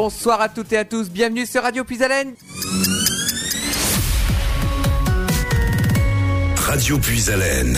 Bonsoir à toutes et à tous, bienvenue sur Radio Puisalène. Radio Puisalène.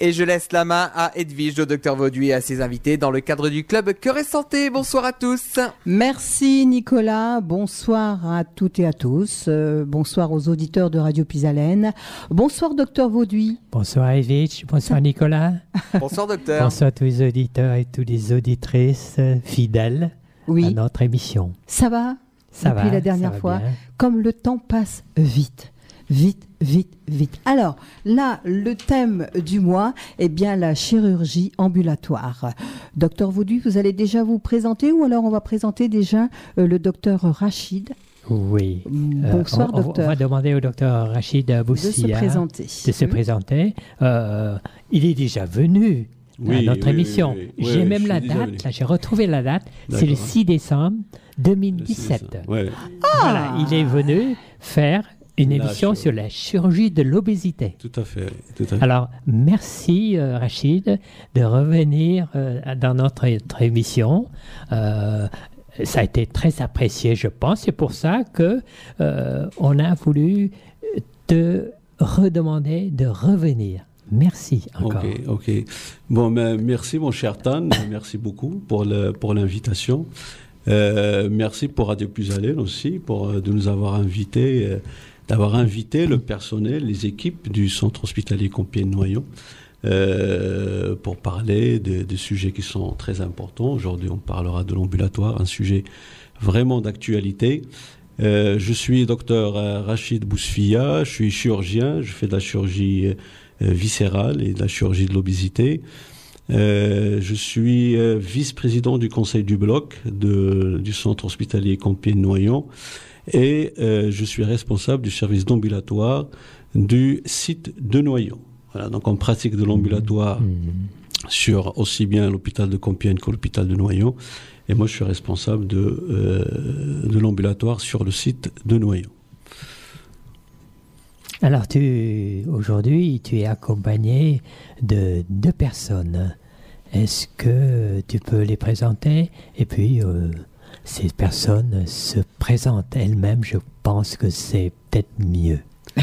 Et je laisse la main à Edwige, au docteur Vauduit et à ses invités dans le cadre du club Cœur et Santé. Bonsoir à tous. Merci Nicolas, bonsoir à toutes et à tous, euh, bonsoir aux auditeurs de Radio Pisalène, bonsoir docteur Vauduit. Bonsoir Edwige, bonsoir Nicolas. Bonsoir docteur. Bonsoir à tous les auditeurs et toutes les auditrices fidèles Oui, à notre émission. ça va Ça Depuis va, la dernière ça va fois, bien. comme le temps passe vite. Vite, vite, vite. Alors, là, le thème du mois est bien la chirurgie ambulatoire. Docteur Vauduit, vous allez déjà vous présenter ou alors on va présenter déjà euh, le docteur Rachid? Oui. Euh, Bonsoir, on- on, docteur. On va demander au docteur Rachid de se présenter. de se présenter. Euh, il est déjà venu à notre oui, émission. oui, oui. J'ai Oui, même la date, là j'ai retrouvé la date. C'est le D'accord. 6 décembre 2017. Ouais. Voilà, il est venu faire une La émission chirurgie. sur la chirurgie de l'obésité. Tout à fait. Tout à fait. Alors, merci euh, Rachid de revenir euh, dans notre, notre émission. Euh, ça a été très apprécié, je pense. C'est pour ça que euh, on a voulu te redemander de revenir. Merci encore. Ok, ok. Bon, ben, merci mon cher Tan, merci beaucoup pour le, pour l'invitation. Euh, merci pour Radio Puisalène aussi pour euh, de nous avoir invités, euh, d'avoir invité le personnel, les équipes du centre hospitalier Compiègne-Noyon euh, pour parler de, de sujets qui sont très importants. Aujourd'hui, on parlera de l'ambulatoire, un sujet vraiment d'actualité. Je suis docteur Rachid Bousfia, je suis chirurgien, je fais de la chirurgie viscérale et de la chirurgie de l'obésité. Euh, je suis euh, vice-président du conseil du bloc de- du centre hospitalier Compiègne-Noyon et euh, je suis responsable du service d'ambulatoire du site de Noyon. Voilà, donc on pratique de l'ambulatoire sur aussi bien l'hôpital de Compiègne que l'hôpital de Noyon. Et moi, je suis responsable de, euh, de l'ambulatoire sur le site de Noyon. Alors, tu, aujourd'hui, tu es accompagné de deux personnes. Est-ce que tu peux les présenter? Et puis, euh, ces personnes se présentent elles-mêmes. Je pense que c'est peut-être mieux.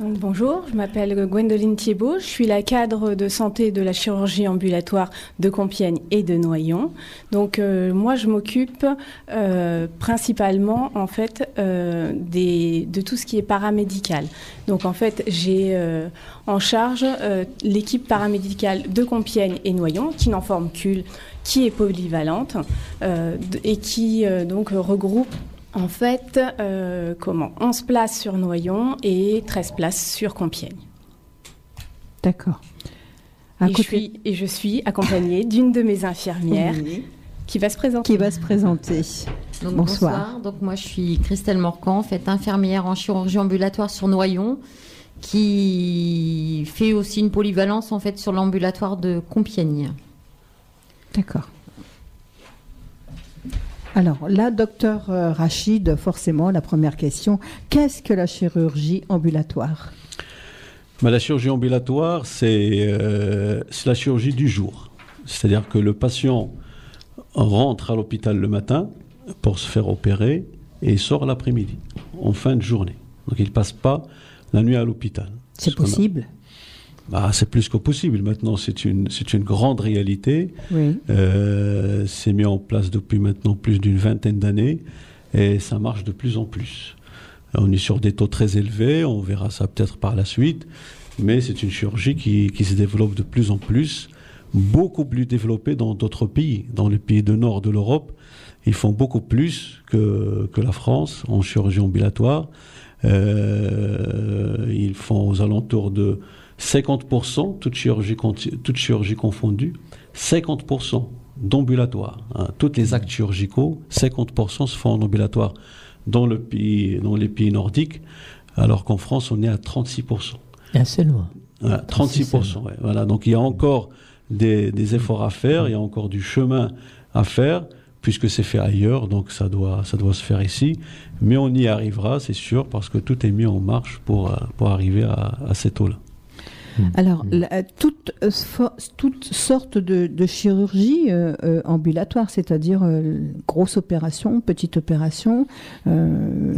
bonjour, je m'appelle Gwendoline Thiebaud, je suis la cadre de santé de la chirurgie ambulatoire de Compiègne et de Noyon. Donc euh, moi je m'occupe euh, principalement en fait euh, de tout ce qui est paramédical. Donc en fait j'ai en charge l'équipe paramédicale de Compiègne et Noyon qui n'en forme qu'une, qui est polyvalente et qui donc regroupe en fait, euh, comment? 11 places sur Noyon et 13 places sur Compiègne. d'accord. Et je, côté- suis, et je suis accompagnée d'une de mes infirmières Oui. qui va se présenter. qui va se présenter. Donc, Bonsoir. bonsoir. Donc moi je suis Christelle Morcan, en fait infirmière en chirurgie ambulatoire sur Noyon, qui fait aussi une polyvalence en fait sur l'ambulatoire de Compiègne. D'accord. Alors là, docteur euh, Rachid, forcément, la première question, qu'est-ce que la chirurgie ambulatoire? Mais la chirurgie ambulatoire, c'est euh, c'est la chirurgie du jour. C'est-à-dire que le patient rentre à l'hôpital le matin pour se faire opérer et il sort l'après-midi, en fin de journée. Donc il ne passe pas la nuit à l'hôpital. C'est possible? Bah, c'est plus que possible. Maintenant, c'est une, c'est une grande réalité. Oui. Euh, c'est mis en place depuis maintenant plus d'une vingtaine d'années et ça marche de plus en plus. On est sur des taux très élevés, on verra ça peut-être par la suite, mais c'est une chirurgie qui, qui se développe de plus en plus, beaucoup plus développée dans d'autres pays. Dans les pays du nord de l'Europe, ils font beaucoup plus que, que la France en chirurgie ambulatoire. Euh, ils font aux alentours de 50%, toute chirurgie, toute chirurgie confondue, 50% d'ambulatoire. hein. Tous les actes chirurgicaux, 50% se font en ambulatoire dans, le pays, dans les pays nordiques, alors qu'en France, on est à 36%. Un seulement. Voilà, 36%. ouais. Voilà, donc il y a encore des, des efforts à faire, il y a encore du chemin à faire, puisque c'est fait ailleurs, donc ça doit, ça doit se faire ici. Mais on y arrivera, c'est sûr, parce que tout est mis en marche pour, euh, pour arriver à, à ces taux-là. Alors, la- toutes, euh, sortes de, de chirurgie euh, euh, ambulatoire, c'est-à-dire euh, grosse opération, petite opération. euh.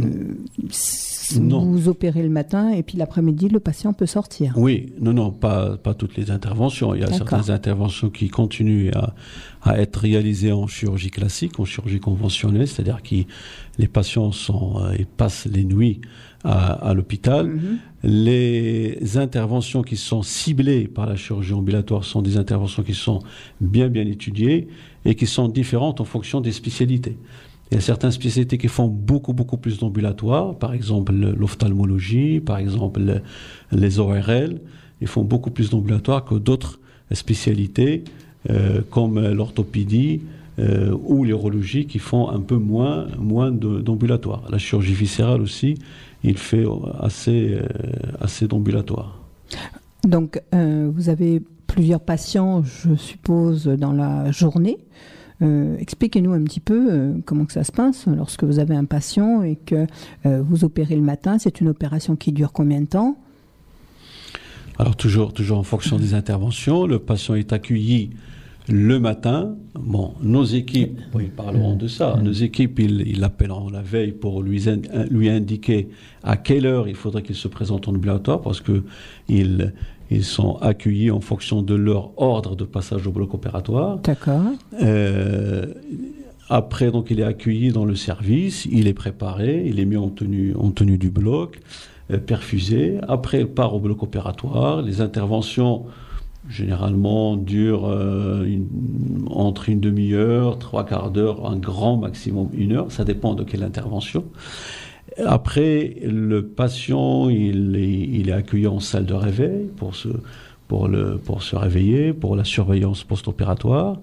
Vous opérez le matin et puis l'après-midi, le patient peut sortir. Oui, non, non, pas, pas toutes les interventions. Il y a certaines interventions qui continuent à, à être réalisées en chirurgie classique, en chirurgie conventionnelle, c'est-à-dire que les patients sont, ils passent les nuits à, à l'hôpital. Mhm. Les interventions qui sont ciblées par la chirurgie ambulatoire sont des interventions qui sont bien bien étudiées et qui sont différentes en fonction des spécialités. Il y a certaines spécialités qui font beaucoup beaucoup plus d'ambulatoire, par exemple le- l'ophtalmologie, par exemple le- les ORL, ils font beaucoup plus d'ambulatoire que d'autres spécialités euh, comme l'orthopédie euh, ou l'urologie qui font un peu moins, moins d'ambulatoire. La chirurgie viscérale aussi, il fait assez, euh, assez d'ambulatoire. Donc, euh, vous avez plusieurs patients, je suppose, dans la journée. Euh, Expliquez-nous un petit peu euh, comment que ça se passe lorsque vous avez un patient et que euh, vous opérez le matin. C'est une opération qui dure combien de temps? Alors toujours, toujours en fonction des interventions, le patient est accueilli le matin. Bon, nos équipes, oui, parleront de ça. Nos équipes, ils ils l'appelleront la veille pour lui, in- lui indiquer à quelle heure il faudrait qu'il se présente en ambulatoire parce que ils, ils sont accueillis en fonction de leur ordre de passage au bloc opératoire. D'accord. Euh, après, donc, il est accueilli dans le service, il est préparé, il est mis en tenue, en tenue du bloc, euh, perfusé. Après, il part au bloc opératoire. Les interventions, généralement, durent euh, une- entre une demi-heure, trois quarts d'heure, un grand maximum une heure. Ça dépend de quelle intervention. Après, le patient, il est, il est accueilli en salle de réveil pour se, pour, le, pour se réveiller, pour la surveillance post-opératoire.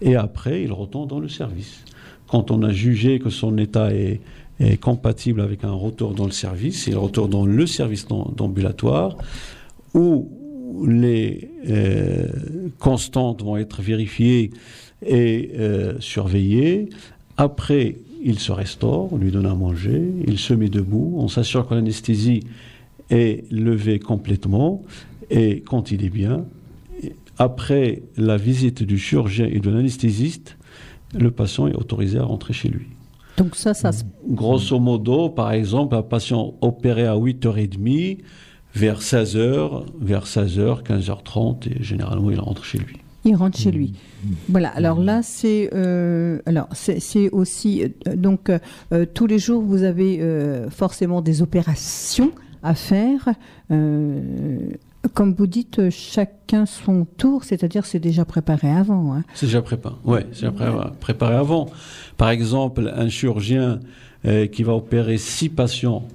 Et après, il retourne dans le service. Quand on a jugé que son état est, est compatible avec un retour dans le service, il retourne dans le service d'am- d'ambulatoire où les euh, constantes vont être vérifiées et euh, surveillées. Après, il se restaure, on lui donne à manger, il se met debout, on s'assure que l'anesthésie est levée complètement et quand il est bien, après la visite du chirurgien et de l'anesthésiste, le patient est autorisé à rentrer chez lui. Donc ça, ça se... Grosso modo, par exemple, un patient opéré à 8h30, vers 16h, vers 16h, 15h30, et généralement il rentre chez lui. Il rentre chez lui. Voilà. Alors là, c'est euh, alors c'est c'est aussi euh, donc euh, tous les jours vous avez euh, forcément des opérations à faire. Euh, comme vous dites, chacun son tour, c'est-à-dire c'est déjà préparé avant. hein. C'est déjà préparé. Ouais, c'est déjà pré- préparé avant. Par exemple, un chirurgien euh, qui va opérer six patients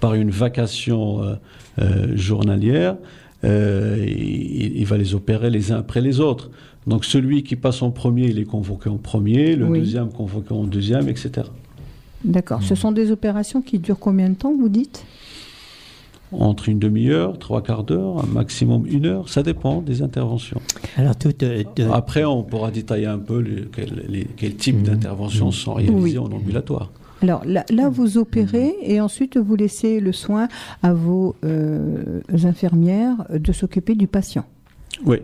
par une vacation euh, euh, journalière, euh, il, il va les opérer les uns après les autres. Donc celui qui passe en premier, il est convoqué en premier, le Oui. deuxième convoqué en deuxième, etc. D'accord. Ce sont des opérations qui durent combien de temps, vous dites? Entre une demi-heure, trois quarts d'heure, un maximum une heure, ça dépend des interventions. Alors, tout, euh, de- Après, on pourra détailler un peu les, quel, les- quel type d'interventions sont Oui. réalisées en ambulatoire. Alors là, là, vous opérez et ensuite vous laissez le soin à vos euh, infirmières de s'occuper du patient. Oui.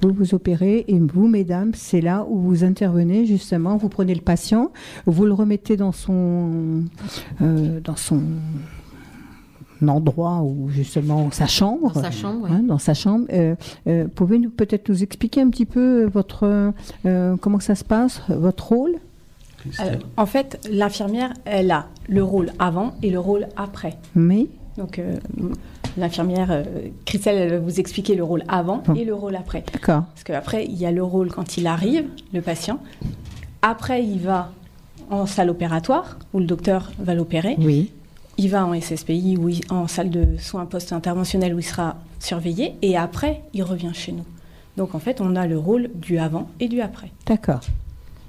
Vous vous opérez et vous, mesdames, c'est là où vous intervenez justement. Vous prenez le patient, vous le remettez dans son, euh, dans son endroit ou justement sa chambre. Dans sa chambre, oui. Hein, dans sa chambre. Euh, euh, Pouvez-vous peut-être nous expliquer un petit peu votre euh, comment ça se passe, votre rôle? Alors, en fait, l'infirmière, elle a le rôle avant et le rôle après. Mais? Donc, euh, l'infirmière euh, Christelle, elle va vous expliquer le rôle avant Bon. et le rôle après. d'accord. Parce qu'après, il y a le rôle quand il arrive, le patient. Après, il va en salle opératoire, où le docteur va l'opérer. Oui. Il va en SSPI, ou en salle de soins post-interventionnels, où il sera surveillé. Et après, il revient chez nous. Donc, en fait, on a le rôle du avant et du après. D'accord.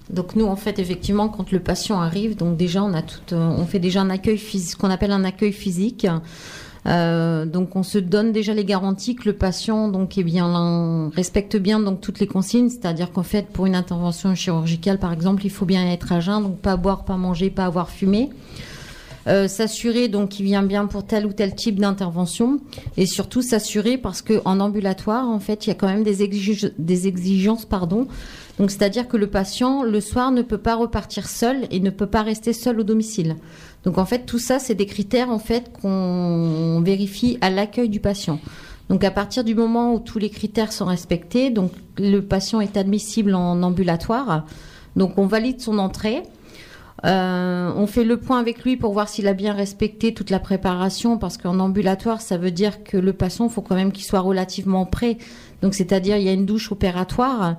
Donc nous, en fait, effectivement, quand le patient arrive, donc déjà, on a tout, euh, on fait déjà un accueil physique, qu'on appelle un accueil physique. Euh, donc on se donne déjà les garanties que le patient donc eh bien respecte bien toutes les consignes, c'est-à-dire qu'en fait pour une intervention chirurgicale par exemple, il faut bien être à jeun, donc pas boire, pas manger, pas avoir fumé. euh, s'assurer donc qu'il vient bien pour tel ou tel type d'intervention, et surtout s'assurer parce que en ambulatoire, en fait, il y a quand même des, des exigences, pardon. Donc, c'est-à-dire que le patient, le soir, ne peut pas repartir seul et ne peut pas rester seul au domicile. Donc, en fait, tout ça, c'est des critères, en fait, qu'on vérifie à l'accueil du patient. Donc, à partir du moment où tous les critères sont respectés, donc, le patient est admissible en ambulatoire. Donc, on valide son entrée. Euh, on fait le point avec lui pour voir s'il a bien respecté toute la préparation, parce qu'en ambulatoire, ça veut dire que le patient, faut quand même qu'il soit relativement prêt. Donc, c'est-à-dire, il y a une douche opératoire,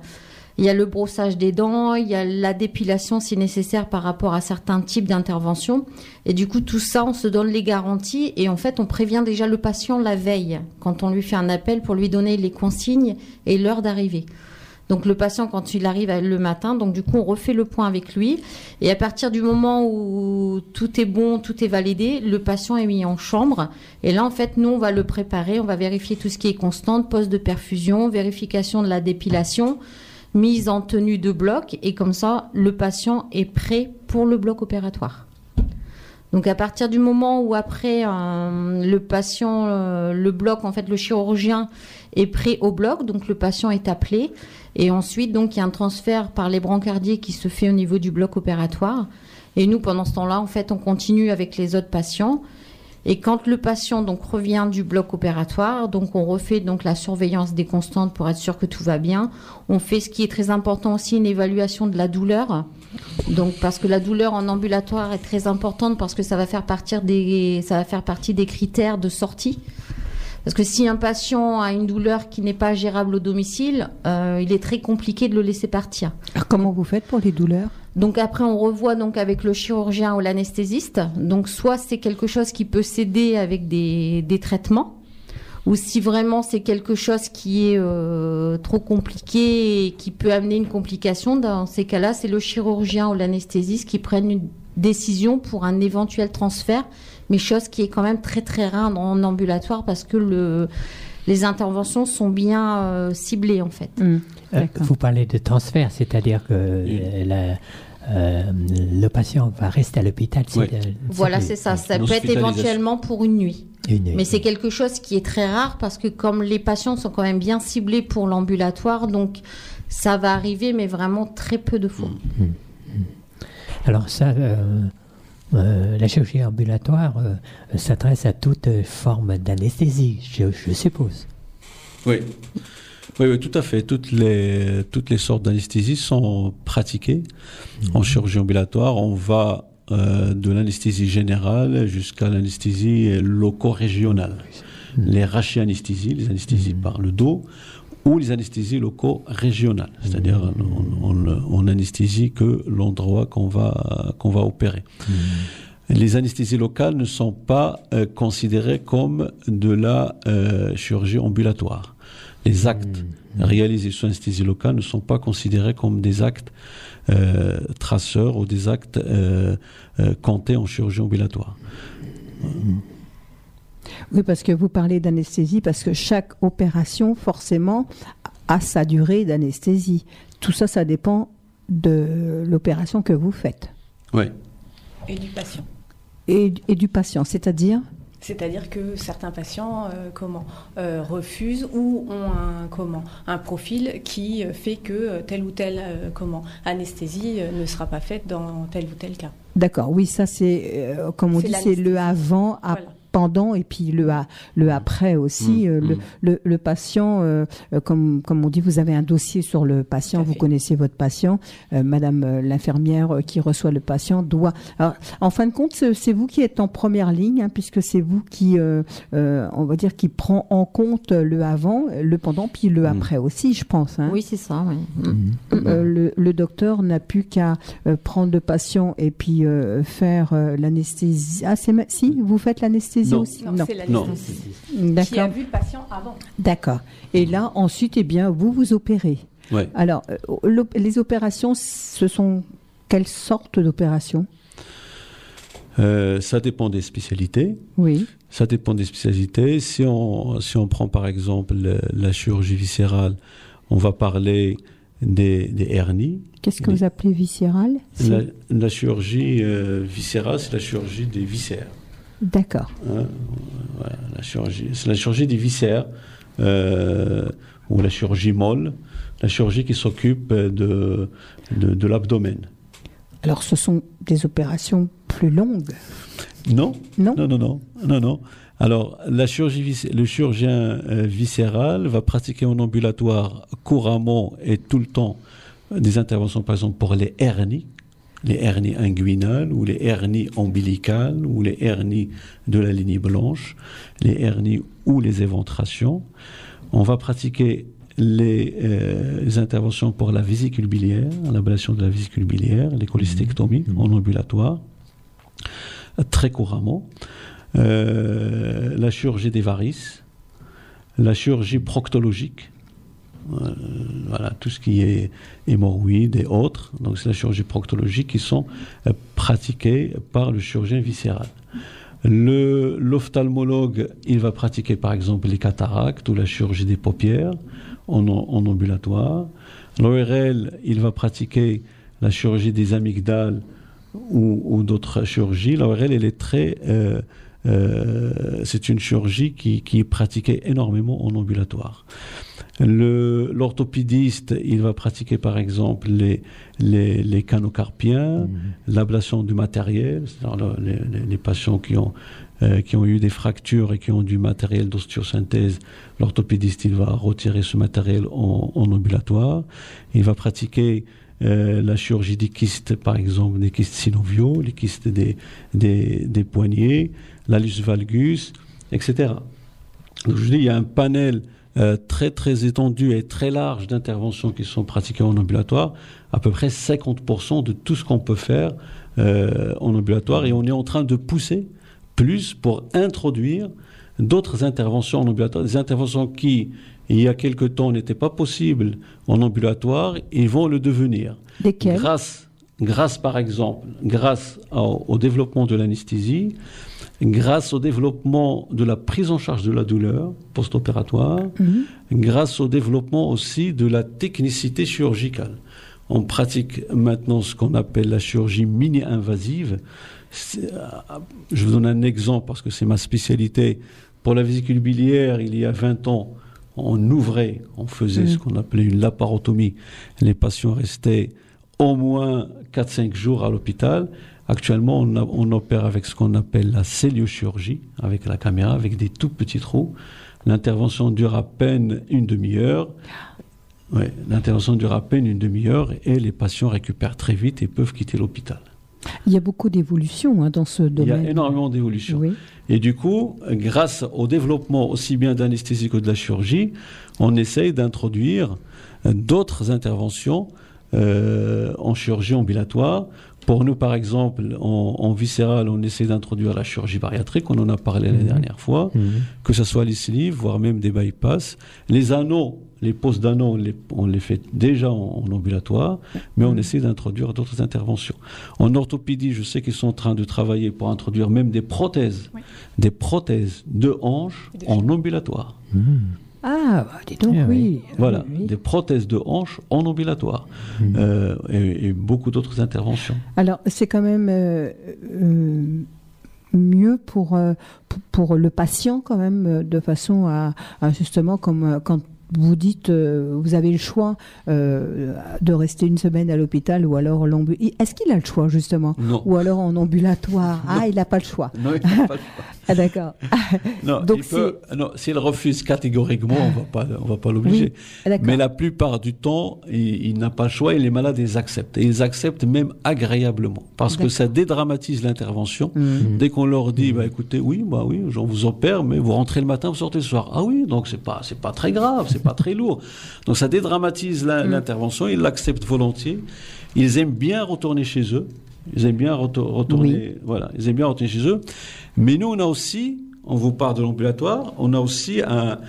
il y a le brossage des dents, il y a la dépilation si nécessaire par rapport à certains types d'interventions. Et du coup, tout ça, on se donne les garanties et en fait, on prévient déjà le patient la veille quand on lui fait un appel pour lui donner les consignes et l'heure d'arrivée. Donc le patient, quand il arrive le matin, donc du coup, on refait le point avec lui. Et à partir du moment où tout est bon, tout est validé, le patient est mis en chambre. Et là, en fait, nous, on va le préparer, on va vérifier tout ce qui est constant, poste de perfusion, vérification de la dépilation, mise en tenue de bloc. Et comme ça, le patient est prêt pour le bloc opératoire. Donc à partir du moment où après euh, le patient, euh, le bloc, en fait le chirurgien est prêt au bloc, donc le patient est appelé et ensuite donc il y a un transfert par les brancardiers qui se fait au niveau du bloc opératoire et nous pendant ce temps-là en fait on continue avec les autres patients et quand le patient donc revient du bloc opératoire, donc on refait donc la surveillance des constantes pour être sûr que tout va bien. On fait ce qui est très important aussi une évaluation de la douleur. Donc parce que la douleur en ambulatoire est très importante parce que ça va faire partir des ça va faire partie des critères de sortie. Parce que si un patient a une douleur qui n'est pas gérable au domicile, euh, il est très compliqué de le laisser partir. Alors, comment vous faites pour les douleurs? Donc après, on revoit donc avec le chirurgien ou l'anesthésiste. Donc soit c'est quelque chose qui peut s'aider avec des, des traitements, ou si vraiment c'est quelque chose qui est euh, trop compliqué et qui peut amener une complication, dans ces cas-là, c'est le chirurgien ou l'anesthésiste qui prennent une décision pour un éventuel transfert, mais chose qui est quand même très très rare en ambulatoire parce que le, les interventions sont bien euh, ciblées en fait. Hum, Euh, vous parlez de transfert, c'est-à-dire que la- euh, le patient va rester à l'hôpital. Oui. Voilà, c'est ça. Ça peut être éventuellement pour une nuit. une nuit. Mais c'est quelque chose qui est très rare parce que comme les patients sont quand même bien ciblés pour l'ambulatoire, donc ça va arriver, mais vraiment très peu de fois. Alors ça, euh, euh, la chirurgie ambulatoire euh, s'adresse à toute forme d'anesthésie, je, je suppose. Oui. Oui, oui, tout à fait. Toutes les, toutes les sortes d'anesthésie sont pratiquées en chirurgie ambulatoire. On va euh, de l'anesthésie générale jusqu'à l'anesthésie loco-régionale. Les rachianesthésies, les anesthésies par le dos, ou les anesthésies loco-régionales. C'est-à-dire, on, on, on anesthésie que l'endroit qu'on va, qu'on va opérer. Les anesthésies locales ne sont pas euh, considérées comme de la euh, chirurgie ambulatoire. Les actes réalisés sous anesthésie locale ne sont pas considérés comme des actes euh, traceurs ou des actes euh, euh, comptés en chirurgie ambulatoire. Oui, parce que vous parlez d'anesthésie, parce que chaque opération, forcément, a sa durée d'anesthésie. Tout ça, ça dépend de l'opération que vous faites Oui. Et du patient. et, et du patient, c'est-à-dire C'est-à-dire que certains patients euh, comment euh, refusent ou ont un comment un profil qui euh, fait que telle ou telle comment anesthésie ne sera pas faite dans tel ou tel cas. D'accord, oui, ça c'est, euh, comme on dit, c'est le l'anesthésie. Pendant et puis le, a- le après aussi. Mm, euh, le, mm. le, le patient, euh, euh, comme, comme on dit, vous avez un dossier sur le patient, vous fait. connaissez votre patient. Euh, Madame l'infirmière qui reçoit le patient doit. Alors, en fin de compte, c'est vous qui êtes en première ligne, hein, puisque c'est vous qui, euh, euh, on va dire, qui prend en compte le avant, le pendant, puis le Mm. après aussi, je pense. hein. Oui, c'est ça. oui. Euh, le, le docteur n'a plus qu'à prendre le patient et puis euh, faire euh, l'anesthésie. Ah, c'est si vous faites l'anesthésie Non. aussi Non, c'est Non. l'anesthésie qui a D'accord, vu le patient avant. d'accord. Et là, ensuite, eh bien, vous vous opérez. Ouais. Alors, euh, les opérations, ce sont quelles sortes d'opérations Euh, ça dépend des spécialités. Oui. Ça dépend des spécialités. Si on, si on prend par exemple le- la chirurgie viscérale, on va parler des, des hernies. Qu'est-ce que vous appelez viscéral? C'est- La, la chirurgie euh, viscérale, c'est la chirurgie des viscères. D'accord. Voilà, la chirurgie, c'est la chirurgie des viscères euh, ou la chirurgie molle, la chirurgie qui s'occupe de, de, de l'abdomen. Alors, ce sont des opérations plus longues, Non, non non, non, non, non, non. Alors, la chirurgie, le chirurgien euh, viscéral va pratiquer en ambulatoire couramment et tout le temps des interventions, par exemple, pour les hernies, les hernies inguinales ou les hernies ombilicales ou les hernies de la ligne blanche, les hernies ou les éventrations. On va pratiquer les, euh, les interventions pour la vésicule biliaire, l'ablation de la vésicule biliaire, les cholestectomies en ambulatoire, très couramment. Euh, la chirurgie des varices, la chirurgie proctologique, voilà, tout ce qui est hémorroïdes et autres. Donc, c'est la chirurgie proctologique qui sont euh, pratiquées par le chirurgien viscéral. Le- L'ophtalmologue, il va pratiquer par exemple les cataractes ou la chirurgie des paupières en, en ambulatoire. L'ORL, il va pratiquer la chirurgie des amygdales ou, d'autres chirurgies. L'ORL, elle est très. euh, euh, c'est une chirurgie qui, qui est pratiquée énormément en ambulatoire. Le- L'orthopédiste, il va pratiquer par exemple les, les, les canaux carpiens, l'ablation du matériel, c'est-à-dire le- les, les- les patients qui ont, euh, qui ont eu des fractures et qui ont du matériel d'ostéosynthèse, l'orthopédiste, il va retirer ce matériel en, en ambulatoire. Il va pratiquer euh, la chirurgie des kystes, par exemple, des kystes synoviaux, les kystes des, des, des poignets, l'alus valgus, etc. Donc, je dis, il y a un panel euh, très très étendu et très large d'interventions qui sont pratiquées en ambulatoire, à peu près 50% de tout ce qu'on peut faire euh, en ambulatoire, et on est en train de pousser plus pour introduire d'autres interventions en ambulatoire, des interventions qui, il y a quelque temps, n'étaient pas possibles en ambulatoire, et vont le devenir. Desquels Grâce, grâce, par exemple, grâce au, au développement de l'anesthésie, grâce au développement de la prise en charge de la douleur post-opératoire, Mhm. grâce au développement aussi de la technicité chirurgicale. On pratique maintenant ce qu'on appelle la chirurgie mini-invasive. Euh, Je vous donne un exemple parce que c'est ma spécialité. Pour la vésicule biliaire, il y a 20 ans, on ouvrait, on faisait ce qu'on appelait une laparotomie. Les patients restaient au moins 4-5 jours à l'hôpital. Actuellement, on, a- on opère avec ce qu'on appelle la celliochirurgie, avec la caméra, avec des tout petits trous. L'intervention dure à peine une demi-heure. Ouais, L'intervention dure à peine une demi-heure et les patients récupèrent très vite et peuvent quitter l'hôpital. Il y a beaucoup d'évolutions hein, dans ce Il y domaine. a énormément d'évolutions. Oui. Et du coup, grâce au développement aussi bien d'anesthésie que de la chirurgie, on essaye d'introduire d'autres interventions euh, en chirurgie ambulatoire. Pour nous, par exemple, en, en viscéral, on essaie d'introduire la chirurgie bariatrique, on en a parlé la dernière fois, que ce soit les sleeves, voire même des bypass. Les anneaux, les poses d'anneaux, on les, on les fait déjà en, en ambulatoire, mais on essaie d'introduire d'autres interventions. En orthopédie, je sais qu'ils sont en train de travailler pour introduire même des prothèses, Oui. des prothèses de hanches de en ambulatoire. Ah, bah, dis donc, oui. Voilà, Oui, oui. des prothèses de hanches en ambulatoire Euh, et, et beaucoup d'autres interventions. Alors, c'est quand même euh, euh, mieux pour, euh, pour, pour le patient, quand même, de façon à, à justement, comme quand vous dites, euh, vous avez le choix euh, de rester une semaine à l'hôpital ou alors l'ambulatoire. Est-ce qu'il a le choix, justement? Non. Ou alors en ambulatoire Ah, il n'a pas le choix. Non, il n'a pas le choix. Ah, d'accord. Non, Donc il peut- non, s'il refuse catégoriquement, on va pas, on va pas l'obliger. Ah. Mais la plupart du temps, il, il n'a pas le choix et les malades, ils acceptent. Et ils acceptent même agréablement. Parce que ça dédramatise l'intervention. Mhm. Dès qu'on leur dit, bah, écoutez, oui, bah oui, on vous opère, mais vous rentrez le matin, vous sortez le soir. Ah oui, donc c'est pas, c'est pas très grave, c'est pas très lourd. Donc ça dédramatise Mm. l'intervention, ils l'acceptent volontiers. Ils aiment bien retourner chez eux. Ils aiment bien reto- retourner, voilà, ils aiment bien retourner chez eux. Mais nous, on a aussi, on vous parle de l'ambulatoire, on a aussi un,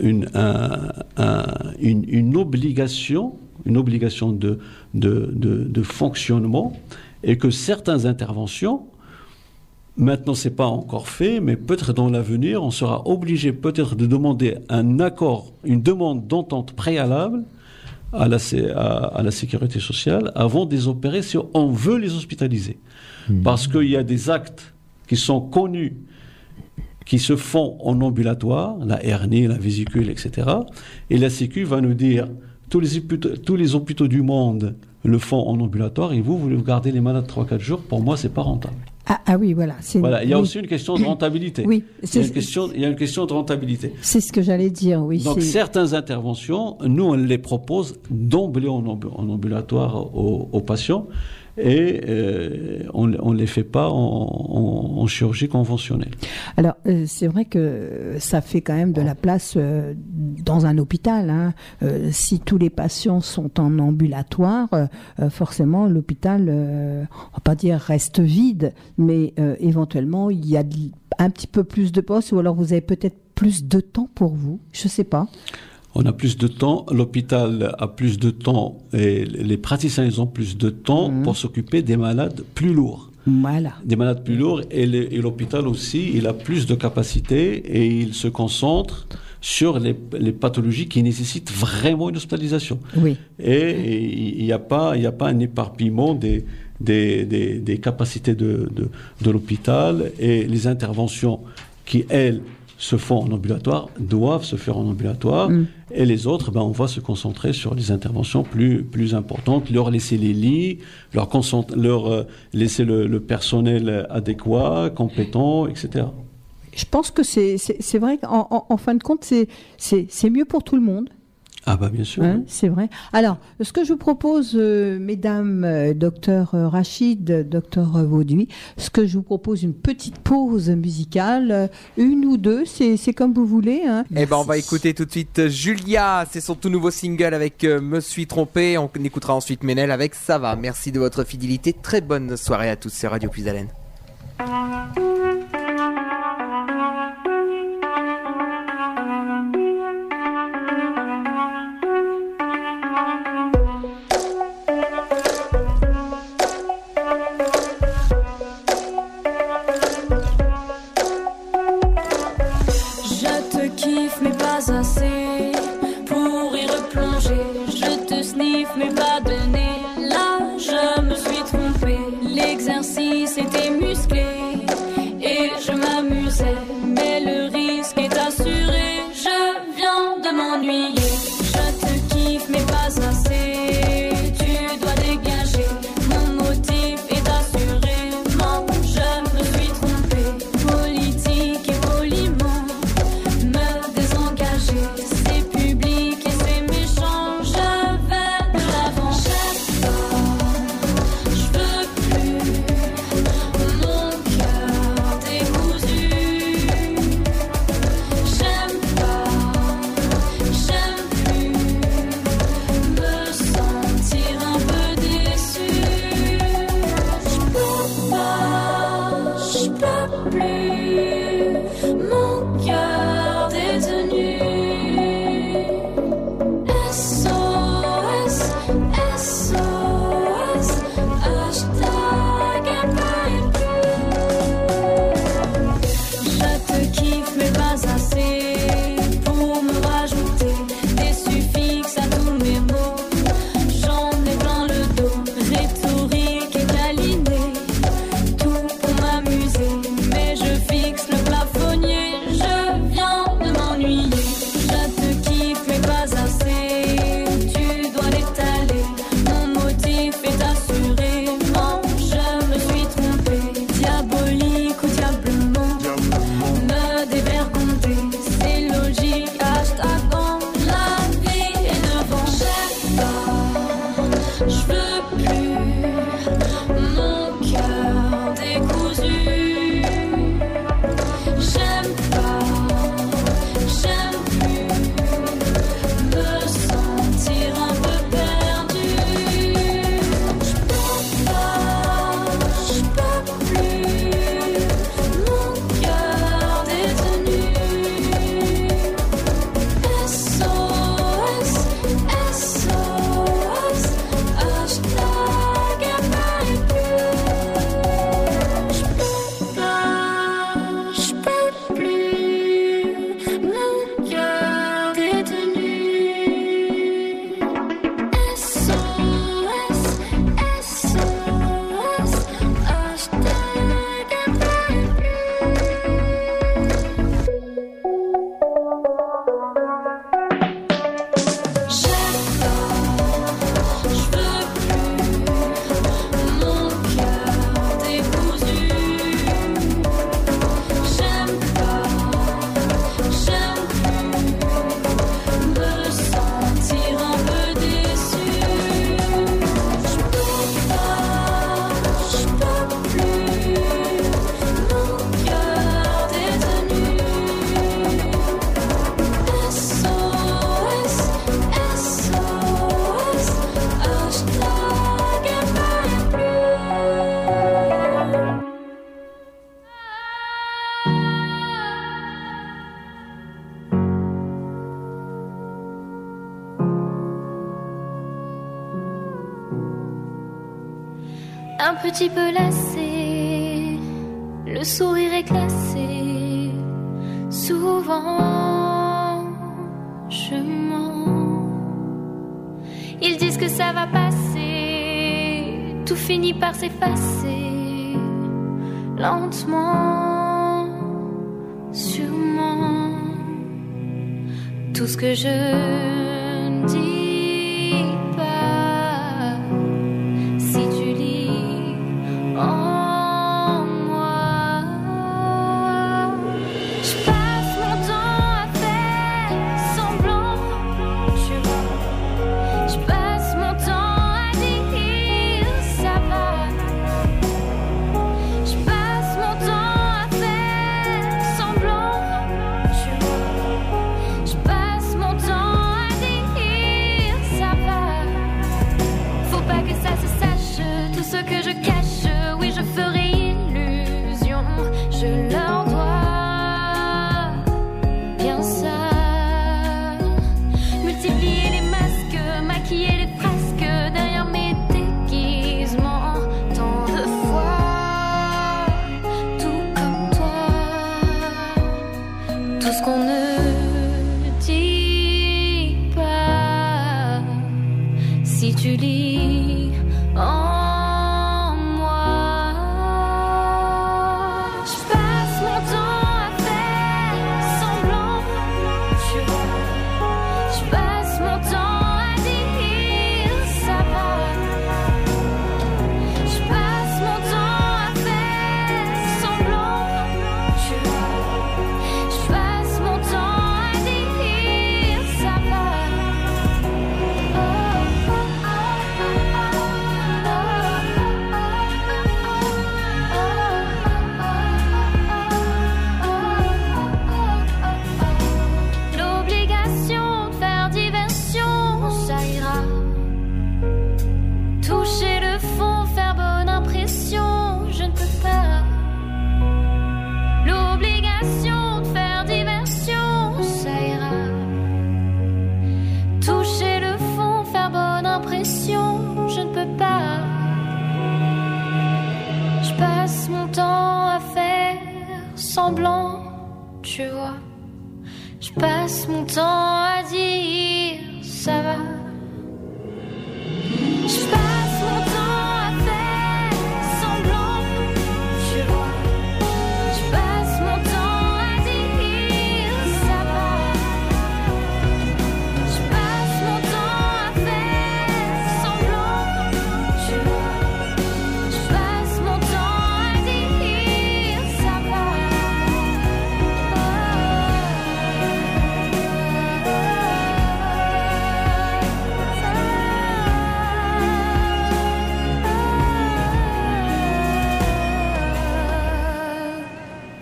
une, un- un- une, une obligation, une obligation de, de, de, de fonctionnement, et que certaines interventions, maintenant c'est pas encore fait, mais peut-être dans l'avenir, on sera obligé peut-être de demander un accord, une demande d'entente préalable à la, à, la sécurité sociale avant de les opérer si on veut les hospitaliser. Hmm. Parce qu'il y a des actes qui sont connus, qui se font en ambulatoire, la hernie, la vésicule, etc. Et la Sécu va nous dire, tous les, tous les hôpitaux du monde le font en ambulatoire et vous, vous voulez garder les malades 3-4 jours, pour moi, c'est pas rentable. Ah, ah, oui, voilà. voilà. Il y a aussi une question de rentabilité. Oui, a une question, il y a une question de rentabilité. C'est ce que j'allais dire, oui. Donc certaines interventions, nous, on les propose d'emblée en, ambulatoire aux patients et euh, on ne les fait pas en, chirurgie conventionnelle. Alors, euh, c'est vrai que ça fait quand même de la place euh, dans un hôpital. Hein. si tous les patients sont en ambulatoire, forcément, l'hôpital, on va pas dire reste vide, mais éventuellement, il y a un petit peu plus de postes ou alors vous avez peut-être plus de temps pour vous. Je ne sais pas on a plus de temps, l'hôpital a plus de temps et les praticiens ils ont plus de temps mhm. pour s'occuper des malades plus lourds. Voilà. Des malades plus lourds et l'hôpital aussi, il a plus de capacité et il se concentre sur les, pathologies qui nécessitent vraiment une hospitalisation. Oui. Et il n'y a, pas, a pas un éparpillement des, des, des, capacités de, de, de l'hôpital et les interventions qui, elles, se font en ambulatoire doivent se faire en ambulatoire mm. et les autres, ben, on va se concentrer sur les interventions plus, plus importantes, leur laisser les lits, leur, leur euh, laisser le, personnel adéquat, compétent, etc. Je pense que c'est vrai qu'en en fin de compte, c'est mieux pour tout le monde. Ah bah bien sûr. Hein, c'est vrai. Alors, ce que je vous propose, euh, mesdames, euh, docteur euh, Rachid, docteur Vauduit, ce que je vous propose, une petite pause musicale, une ou deux, c'est comme vous voulez. Hein. Eh ben, on va écouter tout de suite Julia, c'est son tout nouveau single avec Me suis trompé. On écoutera ensuite Ménel avec Ça va. Merci de votre fidélité. Très bonne soirée à tous sur Radio Puisalène. un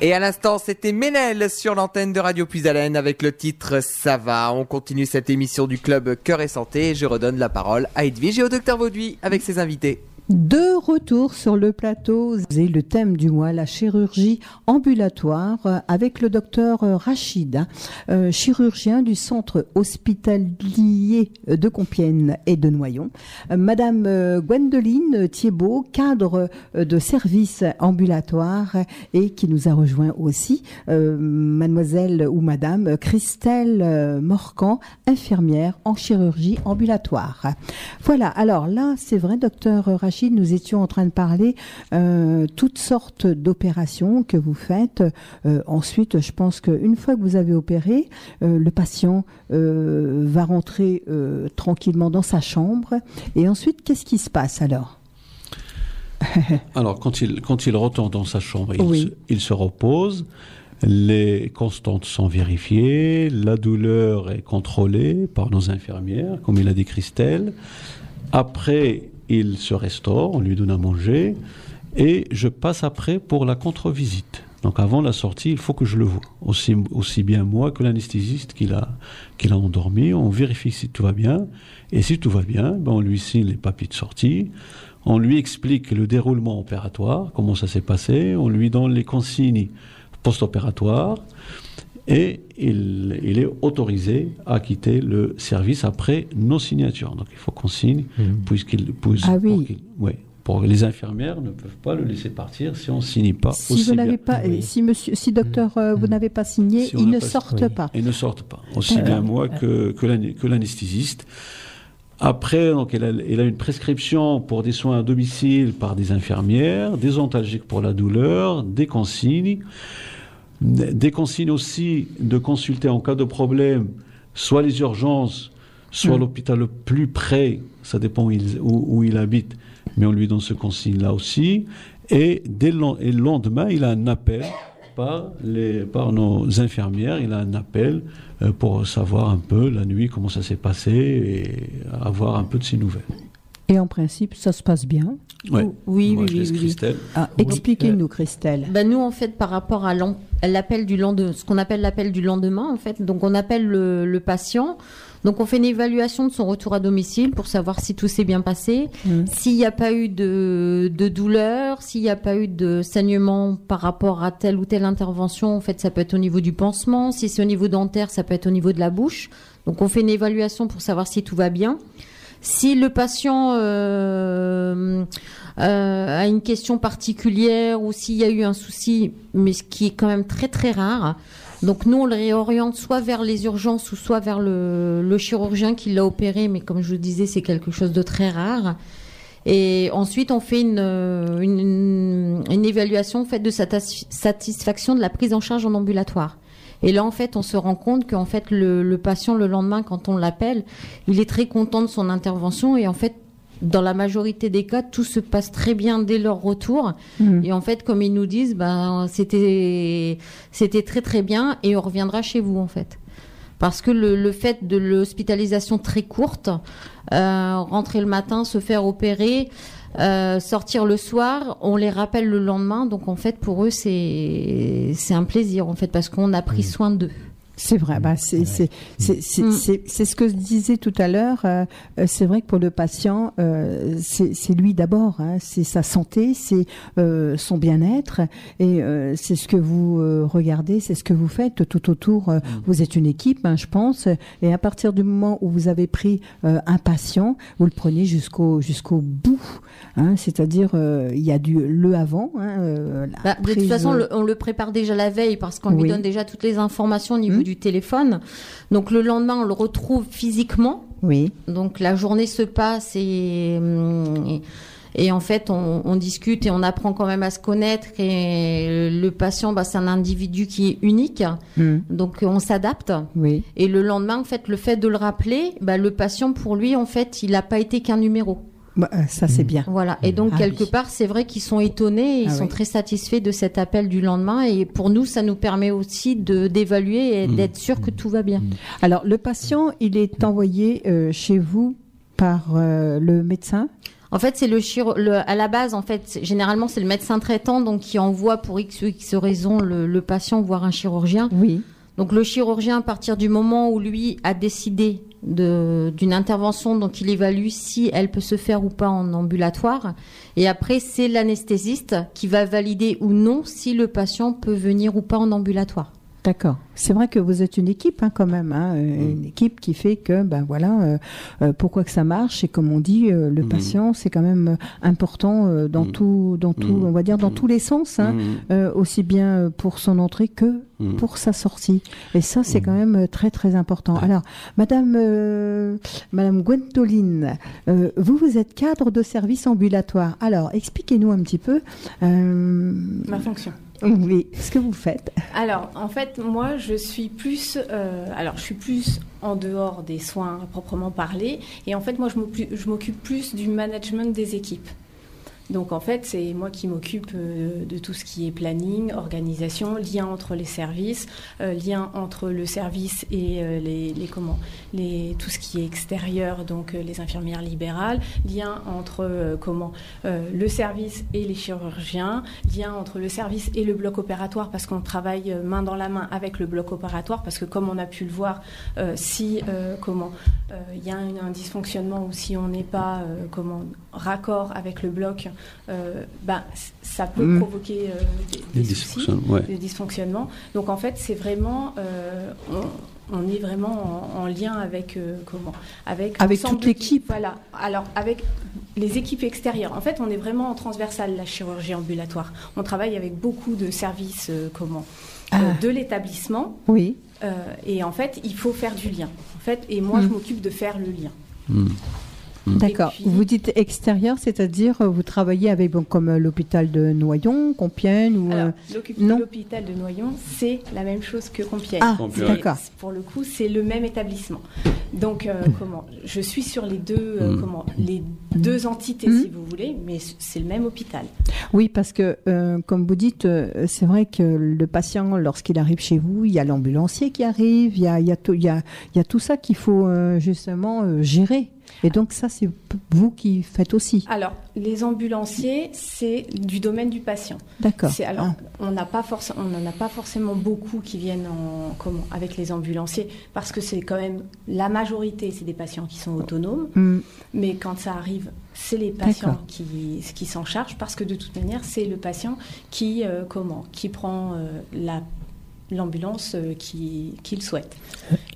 Et à l'instant, c'était Ménel sur l'antenne de Radio Puisalène avec le titre Ça va. On continue cette émission du club Cœur et Santé je redonne la parole à Edwige et au docteur Vauduit avec ses invités. De retour sur le plateau, c'est le thème du mois, la chirurgie ambulatoire, avec le docteur euh, Rachid, hein, euh, chirurgien du centre hospitalier de Compiègne et de Noyon. Madame euh, Gwendoline Thiebaud, cadre euh, de service ambulatoire et qui nous a rejoint aussi, mademoiselle ou madame Christelle Morcan, infirmière en chirurgie ambulatoire. Voilà, alors là, c'est vrai, docteur Rachid, nous étions en train de parler euh, toutes sortes d'opérations que vous faites. Euh, ensuite, je pense qu'une fois que vous avez opéré, euh, le patient euh, va rentrer tranquillement dans sa chambre. Et ensuite, qu'est-ce qui se passe alors? Alors, quand il, quand il retourne dans sa chambre, il, Oui. se, il se repose, les constantes sont vérifiées, la douleur est contrôlée par nos infirmières, comme il a dit Christelle. Après, il se restaure, on lui donne à manger, et je passe après pour la contre-visite. Donc avant la sortie, il faut que je le vois, aussi, bien moi que l'anesthésiste qui l'a qui l'a endormi. On vérifie si tout va bien, et si tout va bien, ben on lui signe les papiers de sortie. On lui explique le déroulement opératoire, comment ça s'est passé. On lui donne les consignes post-opératoires. Et il, il est autorisé à quitter le service après nos signatures. Donc il faut qu'on signe, puisqu'il, puis- Ah oui. ouais, pour les infirmières ne peuvent pas le laisser partir si on signe pas Si aussi vous n'avez pas, Oui. si monsieur, si docteur, euh, vous n'avez pas signé, Si ils ne pas- sortent oui. pas. Ils ne sortent pas, aussi D'accord. bien moi que, que l'anesthésiste. Après, donc, elle, a, elle a une prescription pour des soins à domicile par des infirmières, des antalgiques pour la douleur, des consignes, des consignes aussi de consulter en cas de problème, soit les urgences, soit Mm. l'hôpital le plus près, ça dépend où il, où, où il habite, mais on lui donne ce consigne-là aussi. Et, dès le, len- et le lendemain, il a un appel par, les, par nos infirmières, il a un appel euh, pour savoir un peu la nuit comment ça s'est passé et avoir un peu de ses nouvelles. Et en principe, ça se passe bien. Ouais. Oui, Moi, oui, je oui, oui. Christelle. Ah, Expliquez-nous, Christelle. Bah, nous, en fait, par rapport à l'appel du lendemain, ce qu'on appelle l'appel du lendemain, en fait, donc on appelle le, le patient. Donc on fait une évaluation de son retour à domicile pour savoir si tout s'est bien passé, Mm. s'il n'y a pas eu de, de douleur, s'il n'y a pas eu de saignement par rapport à telle ou telle intervention. En fait, ça peut être au niveau du pansement. Si c'est au niveau dentaire, ça peut être au niveau de la bouche. Donc on fait une évaluation pour savoir si tout va bien. Si le patient euh, euh, a une question particulière ou s'il y a eu un souci, mais ce qui est quand même très très rare. Donc nous, on le réoriente soit vers les urgences ou soit vers le, chirurgien qui l'a opéré, mais comme je vous disais, c'est quelque chose de très rare. Et ensuite, on fait une, une, évaluation faite de satis- satisfaction de la prise en charge en ambulatoire. Et là, en fait, on se rend compte qu'en fait, le, le patient, le lendemain, quand on l'appelle, il est très content de son intervention. Et en fait, dans la majorité des cas, tout se passe très bien dès leur retour. Mm. Et en fait, comme ils nous disent, ben, c'était, c'était très très bien et on reviendra chez vous, en fait. Parce que le, le fait de l'hospitalisation très courte, euh, rentrer le matin, se faire opérer, euh, sortir le soir, on les rappelle le lendemain. Donc en fait, pour eux, c'est c'est un plaisir en fait parce qu'on a pris soin d'eux. C'est vrai, bah c'est c'est c'est c'est Mm. c'est- c'est ce que je disais tout à l'heure. euh, euh, c'est vrai que pour le patient, euh, c'est c'est lui d'abord, hein, c'est sa santé, c'est euh, son bien-être, et euh, c'est ce que vous euh, regardez, c'est ce que vous faites tout autour. euh, Vous êtes une équipe, hein, je pense, et à partir du moment où vous avez pris euh, un patient, vous le prenez jusqu'au jusqu'au bout. Hein, C'est-à-dire, euh, il y a du le avant. Hein, euh, la Bah, de toute façon, le- on le prépare déjà la veille parce qu'on Oui. lui donne déjà toutes les informations au niveau Mm. du téléphone. Donc le lendemain, on le retrouve physiquement. oui. Donc la journée se passe et, et, et en fait on, on discute et on apprend quand même à se connaître et le patient bah, c'est un individu qui est unique Mm. donc on s'adapte Oui. et le lendemain en fait le fait de le rappeler bah, le patient pour lui en fait il n'a pas été qu'un numéro Bah, euh, ça c'est bien. voilà et donc Ah quelque oui. part c'est vrai qu'ils sont étonnés et ils Ah sont oui. très satisfaits de cet appel du lendemain et pour nous ça nous permet aussi de d'évaluer et Mm. d'être sûr que tout va bien Alors, le patient, il est envoyé euh, chez vous par euh, le médecin? En fait, c'est le, chiro- le à la base, en fait, généralement, c'est le médecin traitant donc qui envoie pour X ou X raison le, le patient voir un chirurgien. Oui. Donc le chirurgien, à partir du moment où lui a décidé d'une intervention, donc il évalue si elle peut se faire ou pas en ambulatoire. Et après, c'est l'anesthésiste qui va valider ou non si le patient peut venir ou pas en ambulatoire. D'accord. C'est vrai que vous êtes une équipe hein, quand même, hein, euh, une équipe qui fait que ben voilà euh, euh, pourquoi que ça marche et comme on dit euh, le Mhm. patient c'est quand même important euh, dans Mhm. tout dans tout on va dire dans tous les sens hein, aussi bien pour son entrée que pour sa sortie et ça c'est quand même très très important. Ouais. Alors Madame euh, Madame Gwendoline, euh, vous vous êtes cadre de service ambulatoire. Alors expliquez-nous un petit peu. euh, Ma fonction. Oui, ce que vous faites. Alors, en fait, moi, je suis plus, euh, alors, je suis plus en dehors des soins à proprement parler, et en fait, moi, je m'occupe- je m'occupe plus du management des équipes. Donc, en fait, c'est moi qui m'occupe euh, de tout ce qui est planning, organisation, lien entre les services, euh, lien entre le service et euh, les, comment, les tout ce qui est extérieur, donc les infirmières libérales, lien entre comment le service et les chirurgiens, lien entre le service et le bloc opératoire parce qu'on travaille main dans la main avec le bloc opératoire parce que comme on a pu le voir, si comment il y a un, un dysfonctionnement ou si on n'est pas comment raccord avec le bloc, euh, ben, ça peut Mm. provoquer euh, des, Les des soucis dysfonctionnements, ouais. Donc en fait, c'est vraiment, euh, on, on est vraiment en, en lien avec euh, comment, avec Avec toute l'équipe. Voilà. Alors avec les équipes extérieures. En fait, on est vraiment en transversal, la chirurgie ambulatoire. On travaille avec beaucoup de services euh, comment? Euh, Ah. de l'établissement. Oui. euh, et en fait, il faut faire du lien. En fait, et moi, je m'occupe de faire le lien. D'accord. puis- Vous dites extérieur, c'est-à-dire euh, vous travaillez avec bon, comme euh, l'hôpital de Noyon, Compiègne ou Alors, euh, l'hôpital de Noyon, c'est la même chose que Compiègne. Ah, d'accord. Pour le coup, c'est le même établissement. Donc, euh, comment Je suis sur les deux, euh, Mm. comment Les deux entités, Mm. si vous voulez, mais c'est le même hôpital. Oui, parce que euh, comme vous dites, c'est vrai que le patient, lorsqu'il arrive chez vous, il y a l'ambulancier qui arrive, il y a, il y a tout, il y a, il y a tout ça qu'il faut euh, justement euh, gérer. Et donc ça, c'est vous qui faites aussi. Alors, les ambulanciers, c'est du domaine du patient. D'accord. Alors, Ah. on n'a pas forcément, on n'en a pas forcément beaucoup qui viennent en comment avec les ambulanciers parce que c'est quand même la majorité, c'est des patients qui sont autonomes. Hmm. Mais quand ça arrive, c'est les patients qui s'en chargent parce que de toute manière, c'est le patient qui euh, comment qui prend euh, la l'ambulance euh, qui- qu'il souhaite.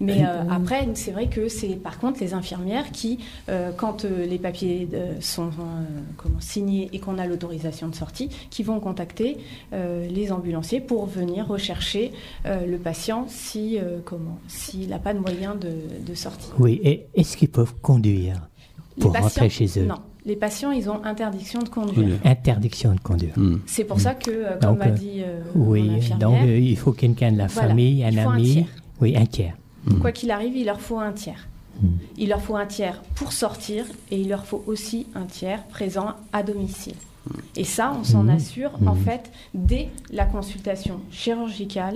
Mais euh, après, c'est vrai que c'est par contre les infirmières qui, euh, quand euh, les papiers euh, sont euh, comment, signés et qu'on a l'autorisation de sortie, qui vont contacter euh, les ambulanciers pour venir rechercher euh, le patient si euh, comment s'il n'a pas de moyen de, de sortie. Oui, et est-ce qu'ils peuvent conduire pour patients- rentrer chez eux? Non, les patients, ils ont interdiction de conduire. Interdiction de conduire. Hmm. C'est pour ça que, euh, comme Donc, m'a euh, dit euh, Oui, donc euh, il faut quelqu'un de la Voilà, famille, un un ami. tiers. oui, un tiers. quoi qu'il arrive, il leur faut un tiers. Mm. Il leur faut un tiers pour sortir et il leur faut aussi un tiers présent à domicile. Et ça, on s'en assure en fait dès la consultation chirurgicale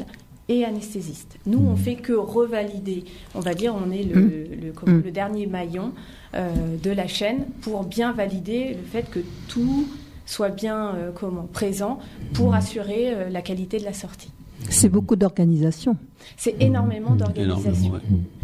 et anesthésiste. Nous, on fait que revalider, on va dire, on est le, Mhm. le dernier maillon euh, de la chaîne pour bien valider le fait que tout soit bien euh, comment présent pour assurer euh, la qualité de la sortie. C'est beaucoup d'organisation. C'est énormément d'organisation. Ouais.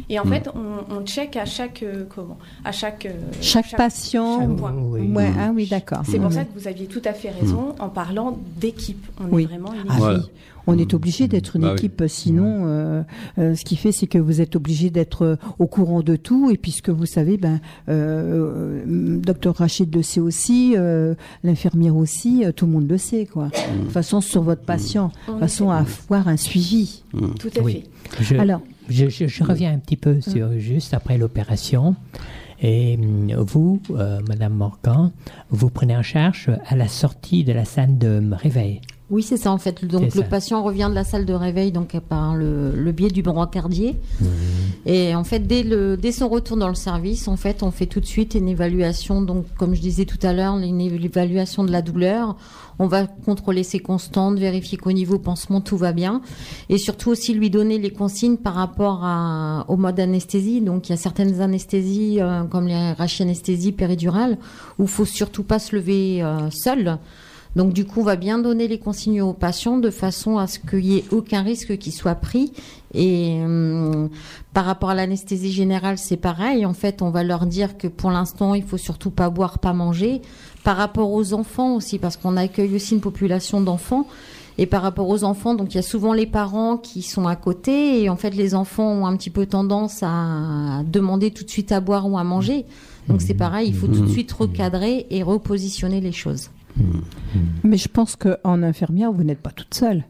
Et en fait, on, on check à chaque euh, comment, à chaque euh, Chaque, patient. chaque point. Oui. Ouais, ah oui, d'accord. C'est pour ça que vous aviez tout à fait raison en parlant d'équipe. On Oui. est vraiment une Ah équipe. Voilà. On est obligé d'être une Bah oui. équipe, sinon, euh, euh, ce qui fait, c'est que vous êtes obligé d'être euh, au courant de tout. Et puisque vous savez, ben, docteur Rachid le sait aussi, euh, l'infirmière aussi, euh, tout le monde le sait, quoi. De toute façon, sur votre patient, de On toute façon, à avoir un suivi. Tout à Oui. fait. Je, Alors, je, je- je reviens un petit peu sur juste après l'opération. Et vous, euh, Madame Morgan, vous prenez en charge à la sortie de la salle de réveil. Oui, c'est ça en fait. Donc le patient revient de la salle de réveil donc par le, le biais du brancardier. Et en fait, dès, le, dès son retour dans le service, en fait, on fait tout de suite une évaluation. Donc, comme je disais tout à l'heure, une évaluation de la douleur. On va contrôler ses constantes, vérifier qu'au niveau pansement tout va bien, et surtout aussi lui donner les consignes par rapport à, au mode anesthésie. Donc, il y a certaines anesthésies euh, comme les rachianesthésies péridurales où il faut surtout pas se lever euh, seul. Donc du coup, on va bien donner les consignes aux patients de façon à ce qu'il n'y ait aucun risque qui soit pris. Et hum, par rapport à l'anesthésie générale, c'est pareil. En fait, on va leur dire que pour l'instant, il faut surtout pas boire, pas manger. Par rapport aux enfants aussi, parce qu'on accueille aussi une population d'enfants. Et par rapport aux enfants, donc il y a souvent les parents qui sont à côté et en fait les enfants ont un petit peu tendance à demander tout de suite à boire ou à manger. Donc c'est pareil, il faut tout de suite recadrer et repositionner les choses. Mais je pense qu'en infirmière, vous n'êtes pas toute seule.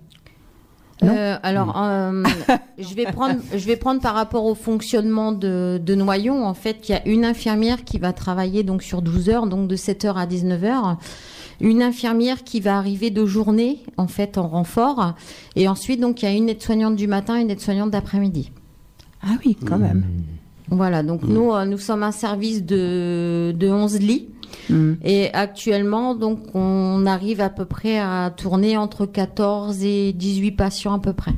Euh, alors, euh, je vais prendre, je vais prendre par rapport au fonctionnement de, de Noyon. En fait, il y a une infirmière qui va travailler donc sur 12 heures, donc de 7 heures à 19 heures. Une infirmière qui va arriver de journée, en fait, en renfort. Et ensuite, donc, il y a une aide-soignante du matin, une aide-soignante d'après-midi. Ah oui, quand même. Voilà, donc nous, euh, nous sommes un service de, de 11 lits. Mm. Et actuellement, donc, on arrive à peu près à tourner entre 14 et 18 patients à peu près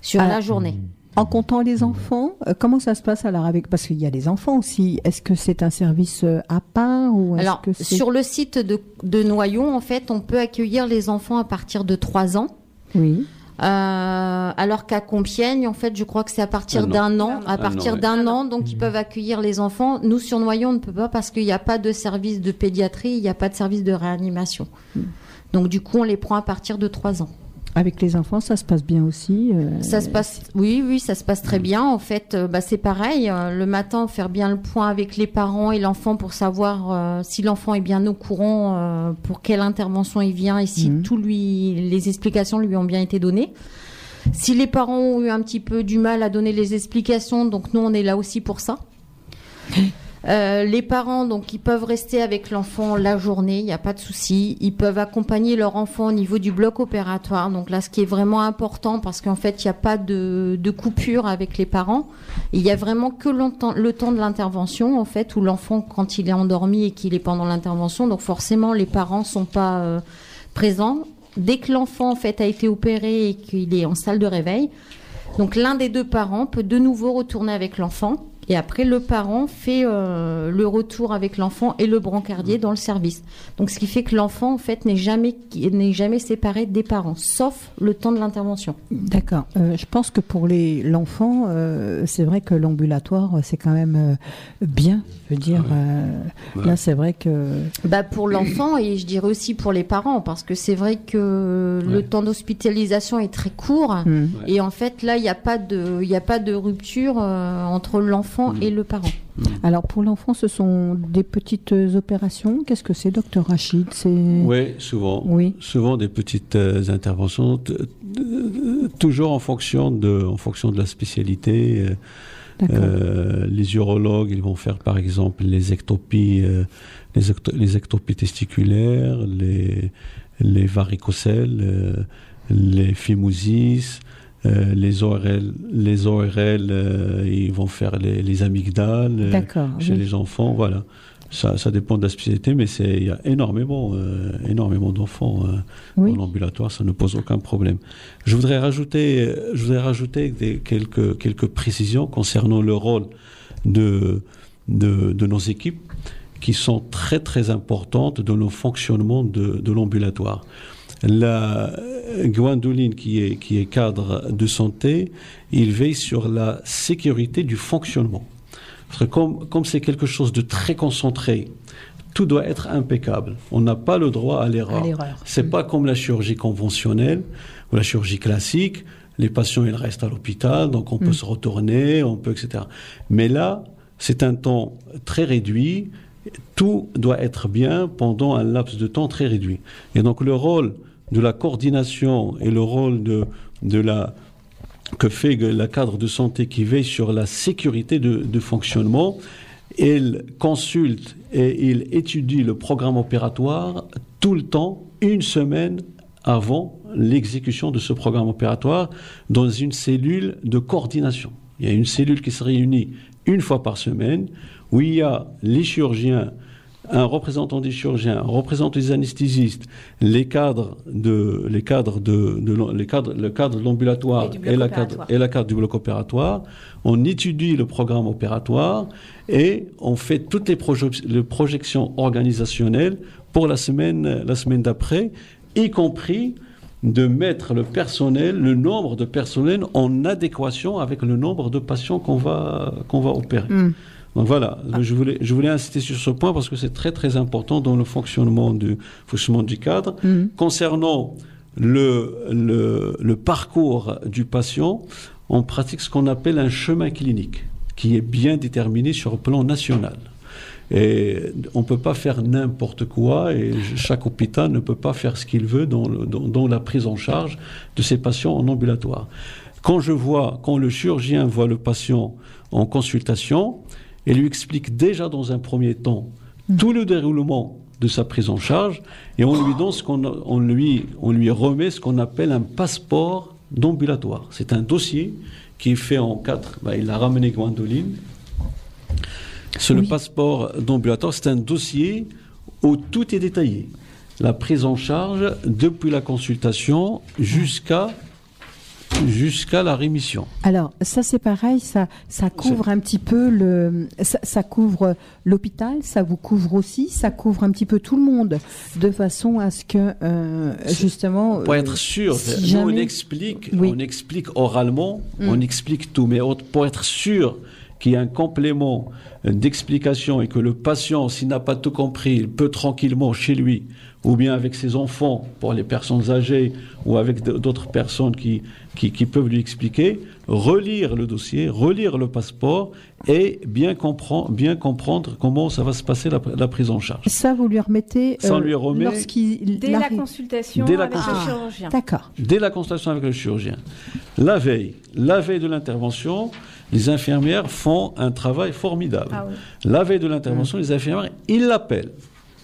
sur Ah. la journée. En comptant les enfants, euh, comment ça se passe alors avec parce qu'il y a les enfants aussi. Est-ce que c'est un service euh, à part ou Alors, que sur le site de, de Noyon, en fait, on peut accueillir les enfants à partir de 3 ans. oui Euh, alors qu'à Compiègne, en fait, je crois que c'est à partir d'un an. À partir an, ouais. d'un Un an, donc ils peuvent accueillir les enfants. Nous, sur Noyon, on ne peut pas parce qu'il n'y a pas de service de pédiatrie, il n'y a pas de service de réanimation. Donc, du coup, on les prend à partir de 3 ans. Avec les enfants, ça se passe bien aussi. euh, Ça se passe, oui, oui, ça se passe très bien. En fait, euh, bah, c'est pareil. euh, le matin, faire bien le point avec les parents et l'enfant pour savoir euh, si l'enfant est bien au courant, euh, pour quelle intervention il vient et si tout lui, les explications lui ont bien été données. Si les parents ont eu un petit peu du mal à donner les explications, donc nous on est là aussi pour ça. Euh, les parents, donc, ils peuvent rester avec l'enfant la journée, il n'y a pas de souci. Ils peuvent accompagner leur enfant au niveau du bloc opératoire. Donc là, ce qui est vraiment important, parce qu'en fait, il n'y a pas de, coupure avec les parents. Il y a vraiment que le temps de l'intervention, en fait, où l'enfant, quand il est endormi et qu'il est pendant l'intervention, donc forcément, les parents sont pas euh, présents. Dès que l'enfant, en fait, a été opéré et qu'il est en salle de réveil, donc l'un des deux parents peut de nouveau retourner avec l'enfant. Et après, le parent fait euh, le retour avec l'enfant et le brancardier dans le service. Donc, ce qui fait que l'enfant, en fait, n'est jamais, n'est jamais séparé des parents, sauf le temps de l'intervention. D'accord. Euh, je pense que pour les l'enfant, euh, c'est vrai que l'ambulatoire, c'est quand même euh, bien. Je veux dire, euh, Ouais. là, c'est vrai que Bah pour l'enfant et je dirais aussi pour les parents parce que c'est vrai que le temps d'hospitalisation est très court hmm, et en fait là il n'y a pas de il y a pas de rupture euh, entre l'enfant Mm. et le parent. Alors pour l'enfant, ce sont des petites opérations. Qu'est-ce que c'est, docteur Rachid? C'est Oui, souvent. Oui. Souvent des petites euh, interventions, t- toujours en fonction de, en fonction de la spécialité. euh. Euh, les urologues, ils vont faire par exemple les ectopies, euh, les, ecto- les ectopies testiculaires, les, les varicocèles, euh, les phimosis, euh, les ORL, les ORL, euh, ils vont faire les, les amygdales euh, chez oui. les enfants, voilà. Ça, ça dépend de la spécialité, mais c'est il y a énormément, énormément d'enfants Oui. en ambulatoire, ça ne pose aucun problème. Je voudrais rajouter, je voudrais rajouter des, quelques, quelques précisions concernant le rôle de, de, de nos équipes qui sont très très importantes dans le fonctionnement de, de l'ambulatoire. La Gwendoline, qui est, qui est cadre de santé, il veille sur la sécurité du fonctionnement. Parce que comme comme c'est quelque chose de très concentré, tout doit être impeccable. On n'a pas le droit à l'erreur. l'erreur. C'est pas comme la chirurgie conventionnelle ou la chirurgie classique. Les patients, ils restent à l'hôpital, donc on peut se retourner, on peut, etc. Mais là, c'est un temps très réduit. Tout doit être bien pendant un laps de temps très réduit. Et donc, le rôle de la coordination et le rôle de, de la, que fait la cadre de santé qui veille sur la sécurité de, de fonctionnement, il consulte et il étudie le programme opératoire tout le temps, une semaine avant l'exécution de ce programme opératoire, dans une cellule de coordination. Il y a une cellule qui se réunit une fois par semaine, où il y a les chirurgiens, un représentant des chirurgiens, un représentant des anesthésistes, les cadres de, les cadres de, de l'am- les cadres, le cadre de l'ambulatoire Et la cadre, opératoire. et la cadre du bloc opératoire. On étudie le programme opératoire et on fait toutes les, proje- les projections organisationnelles pour la semaine, la semaine d'après, y compris de mettre le personnel, le nombre de personnel en adéquation avec le nombre de patients qu'on va, qu'on va opérer. Hmm. Donc voilà, je, voulais, je voulais insister sur ce point parce que c'est très très important dans le fonctionnement du, fonctionnement du cadre. Mhm. Concernant le, le, le parcours du patient, on pratique ce qu'on appelle un chemin clinique qui est bien déterminé sur le plan national. Et on ne peut pas faire n'importe quoi et chaque hôpital ne peut pas faire ce qu'il veut dans, le- dans- dans la prise en charge de ses patients en ambulatoire. Quand je vois, quand le chirurgien voit le patient en consultation, il lui explique déjà dans un premier temps tout le déroulement de sa prise en charge et on lui donne ce qu'on on lui, on lui remet ce qu'on appelle un passeport d'ambulatoire. C'est un dossier qui est fait en quatre. bah, il a ramené Gwendoline. C'est le passeport d'ambulatoire. C'est un dossier où tout est détaillé. La prise en charge depuis la consultation jusqu'à jusqu'à la rémission. Alors ça c'est pareil, ça ça couvre un petit peu le, ça, ça couvre l'hôpital, ça vous couvre aussi, ça couvre un petit peu tout le monde, de façon à ce que euh, justement. Pour euh, être sûr, si nous jamais- on explique, Oui. on explique oralement, Mm. on explique tout, mais pour être sûr qu'il y a un complément d'explication et que le patient, s'il n'a pas tout compris, il peut tranquillement chez lui ou bien avec ses enfants pour les personnes âgées ou avec d'autres personnes qui, qui, qui peuvent lui expliquer, relire le dossier, relire le passeport et bien, comprendre bien comprendre comment ça va se passer la, la prise en charge. Ça, vous lui remettez Ça, on lui remet Dès la consultation Dès la avec le chirurgien. D'accord. dès la consultation avec le chirurgien. La veille, la veille de l'intervention, les infirmières font un travail formidable. Ah oui. La veille de l'intervention, les infirmières, ils l'appellent.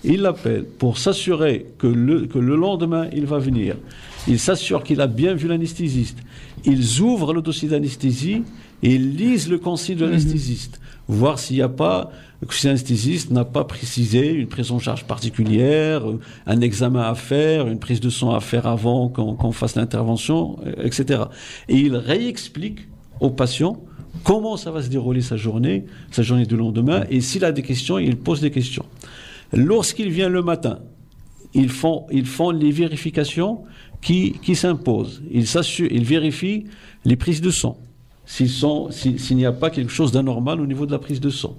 Ils l'appellent pour s'assurer que le, que le lendemain, il va venir. Ils s'assurent qu'il a bien vu l'anesthésiste. Ils ouvrent le dossier d'anesthésie et ils lisent le consigne de l'anesthésiste. Voir s'il n'y a pas, que si l'anesthésiste n'a pas précisé une prise en charge particulière, euh, un examen à faire, une prise de sang à faire avant qu'on qu'on fasse l'intervention, euh, etc. Et il réexplique au patient comment ça va se dérouler sa journée, sa journée du lendemain, et s'il a des questions, il pose des questions. Lorsqu'il vient le matin, ils font, ils font les vérifications qui, qui s'imposent. Ils, ils vérifient les prises de sang. S'il n'y a pas quelque chose d'anormal au niveau de la prise de sang.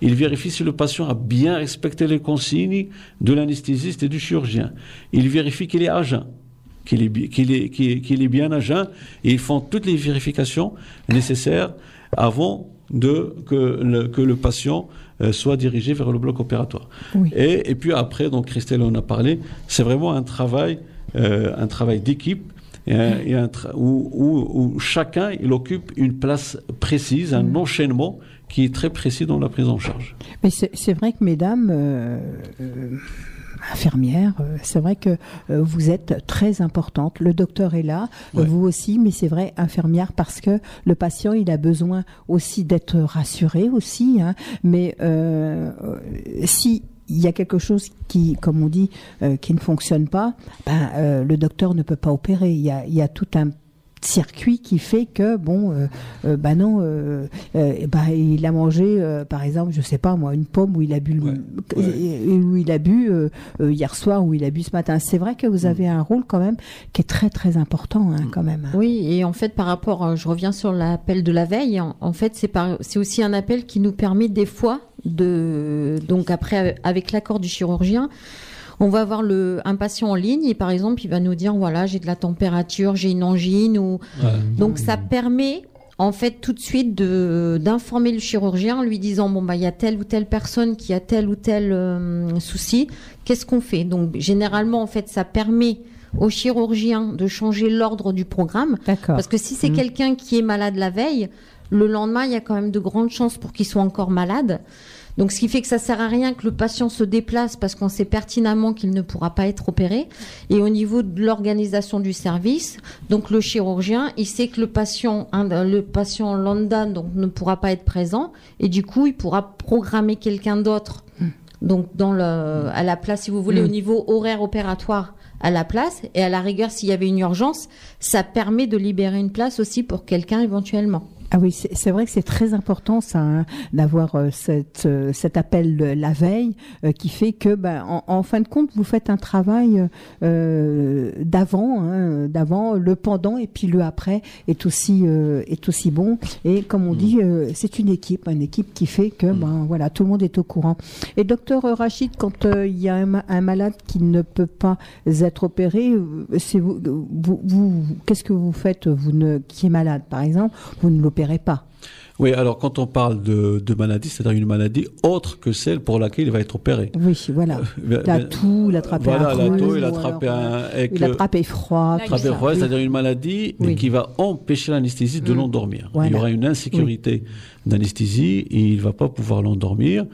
Ils vérifient si le patient a bien respecté les consignes de l'anesthésiste et du chirurgien. Ils vérifient qu'il est à jeun qu'il est, qu'il est, est- bien à jeun ils font toutes les vérifications nécessaires avant de, que, le, que le patient euh, soit dirigé vers le bloc opératoire. Oui. Et, et puis après, donc Christelle en a parlé, c'est vraiment un travail, euh, un travail d'équipe et un- et un tra- où, où- où chacun il occupe une place précise, un enchaînement qui est très précis dans la prise en charge. Mais c'est c'est vrai que, mesdames, euh, infirmières, euh, c'est vrai que euh, vous êtes très importante. Le docteur est là, euh, Ouais. vous aussi, mais c'est vrai, infirmière, parce que le patient, il a besoin aussi d'être rassuré aussi. hein. mais euh, euh, si il y a quelque chose qui, comme on dit, euh, qui ne fonctionne pas, ben, euh, le docteur ne peut pas opérer. Il y a, il y a tout un circuit qui fait que bon euh, euh, bah non euh, euh, bah, il a mangé euh, par exemple je sais pas moi une pomme où il a bu le- Ouais, et- et où il a bu euh, euh, hier soir où il a bu ce matin c'est vrai que Mm. vous avez un rôle quand même qui est très très important hein, quand même Oui, et en fait, par rapport, euh, je reviens sur l'appel de la veille. En, en fait, c'est par- c'est aussi un appel qui nous permet des fois de, donc après, avec l'accord du chirurgien, on va avoir le, un patient en ligne et par exemple, il va nous dire voilà, j'ai de la température, j'ai une angine ou donc ça permet en fait tout de suite de d'informer le chirurgien en lui disant bon bah il y a telle ou telle personne qui a tel ou tel euh, souci, qu'est-ce qu'on fait? Donc généralement en fait ça permet au chirurgien de changer l'ordre du programme. D'accord. Parce que si c'est Mhm. quelqu'un qui est malade la veille, le lendemain il y a quand même de grandes chances pour qu'il soit encore malade. Donc, ce qui fait que ça sert à rien que le patient se déplace parce qu'on sait pertinemment qu'il ne pourra pas être opéré. Et au niveau de l'organisation du service, donc le chirurgien, il sait que le patient, hein, le patient lambda donc ne pourra pas être présent et du coup, il pourra programmer quelqu'un d'autre. Donc, dans le, à la place, si vous voulez, Mm. au niveau horaire opératoire, à la place. Et à la rigueur, s'il y avait une urgence, ça permet de libérer une place aussi pour quelqu'un éventuellement. Ah oui, c'est vrai que c'est très important ça, hein, d'avoir euh, cette, euh, cet appel euh, la veille euh, qui fait que, ben, en, en fin de compte, vous faites un travail d'avant, hein, d'avant, le pendant et puis le après est aussi est aussi bon. Et comme on dit, euh, c'est une équipe, une équipe qui fait que, ben voilà, tout le monde est au courant. Et docteur Rachid, quand il y a un, ma- un malade qui ne peut pas être opéré, c'est vous, vous, vous- qu'est-ce que vous faites, vous ne, qui est malade, par exemple, vous ne l'opérez pas. Oui, alors quand on parle de, de maladie, c'est-à-dire une maladie autre que celle pour laquelle il va être opéré. Oui, voilà. Ben- La toux, l'attraper Voilà, un la toux, Il le- attrape froid. La tout attrapé ça. froid, Oui. c'est-à-dire une maladie mais qui va empêcher l'anesthésiste de Mm. l'endormir. Voilà. Il y aura une insécurité d'anesthésie et il va pas pouvoir l'endormir.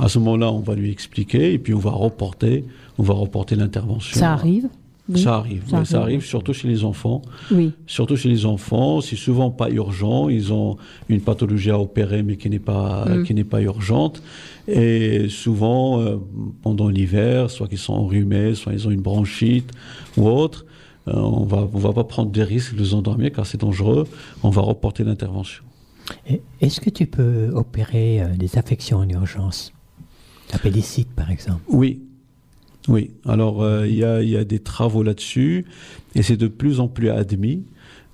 À ce moment-là, on va lui expliquer et puis on va reporter, on va reporter l'intervention. Ça arrive Oui. Ça arrive, Ça arrive. surtout chez les enfants. Oui. Surtout chez les enfants, c'est souvent pas urgent. Ils ont une pathologie à opérer, mais qui n'est pas Mm. qui n'est pas urgente. Et souvent, euh, pendant l'hiver, soit qu'ils sont enrhumés, soit ils ont une bronchite ou autre, euh, on va on va pas prendre des risques de les endormir car c'est dangereux. On va reporter l'intervention. Est-ce que tu peux opérer euh, des affections en urgence? Appendicite, par exemple? Oui. Oui. Alors, euh, il y, a, il y a des travaux là-dessus et c'est de plus en plus admis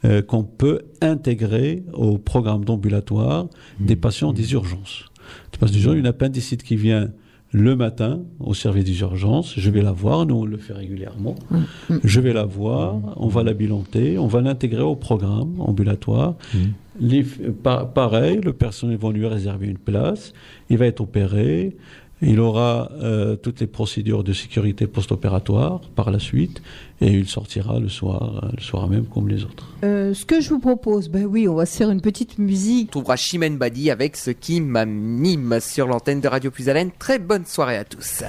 euh, qu'on peut intégrer au programme d'ambulatoire des patients des urgences. Parce que déjà, une appendicite qui vient le matin au service des urgences. Je vais la voir, nous on le fait régulièrement. Je vais la voir, on va la bilanter, on va l'intégrer au programme ambulatoire. Les- pa- pareil, le personnel va lui réserver une place, il va être opéré, il aura euh, toutes les procédures de sécurité post-opératoire par la suite, et il sortira le soir, euh, le soir même comme les autres. Euh, ce que je vous propose, ben oui, on va se faire une petite musique. On trouvera Chimène Badi avec ce qui m'anime sur l'antenne de Radio Plus Haleine. Très bonne soirée à tous.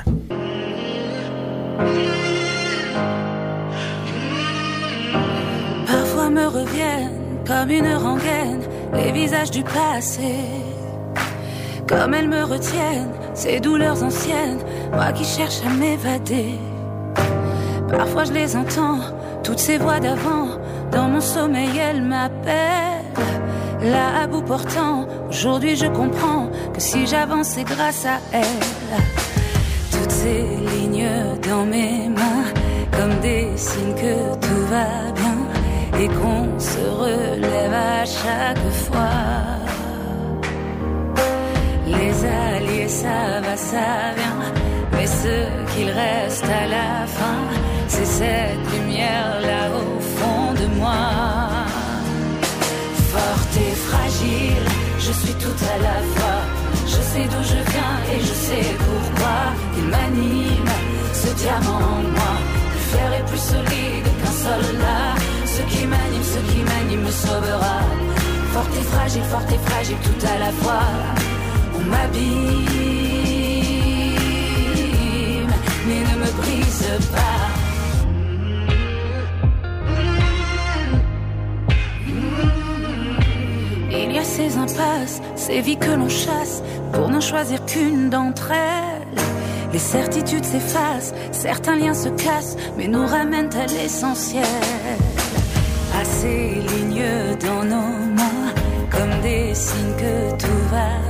Parfois me reviennent comme une rengaine les visages du passé. Comme elles me retiennent, ces douleurs anciennes, moi qui cherche à m'évader. Parfois je les entends, toutes ces voix d'avant, dans mon sommeil elles m'appellent. Là à bout portant, aujourd'hui je comprends que si j'avance c'est grâce à elles. Toutes ces lignes dans mes mains, comme des signes que tout va bien et qu'on se relève à chaque fois. Alliés, ça va, ça vient, mais ce qu'il reste à la fin, c'est cette lumière là au fond de moi. Forte et fragile, je suis tout à la fois. Je sais d'où je viens et je sais pourquoi il m'anime, ce diamant en moi. Plus fier et plus solide qu'un soldat. Ce qui m'anime, ce qui m'anime me sauvera. Forte et fragile, forte et fragile tout à la fois. M'abîme, mais ne me brise pas. Il y a ces impasses, ces vies que l'on chasse pour n'en choisir qu'une d'entre elles. Les certitudes s'effacent, certains liens se cassent, mais nous ramènent à l'essentiel. À ces lignes dans nos mains, comme des signes que tout va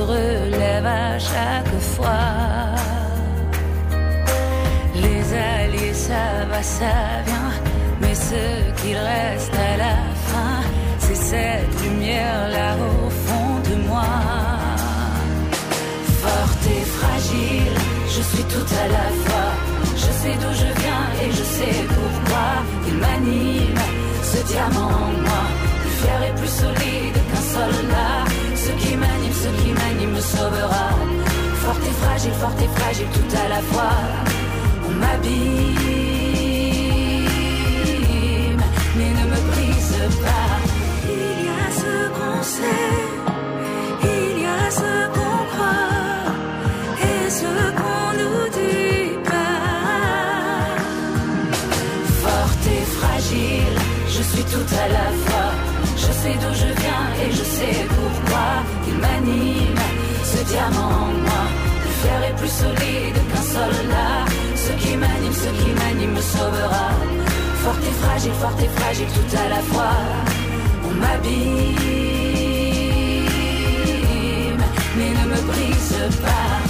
relève à chaque fois. Les alliés, ça va, ça vient, mais ce qu'il reste à la fin, c'est cette lumière là au fond de moi. Forte et fragile, je suis tout à la fois. Je sais d'où je viens et je sais pourquoi il m'anime, ce diamant en moi. Plus fier et plus solide qu'un soldat. Qui m'anime, ce qui m'anime me sauvera. Forte et fragile, forte et fragile tout à la fois. On m'abîme, mais ne me brise pas. Il y a ce qu'on sait, il y a ce qu'on croit, et ce qu'on nous dit pas. Forte et fragile, je suis tout à la fois. Sais d'où je viens et je sais pourquoi il m'anime, ce diamant en moi. Plus fier et plus solide qu'un soldat. Ce qui m'anime, ce qui m'anime me sauvera. Forte et fragile, forte et fragile tout à la fois. On m'abîme, mais ne me brise pas.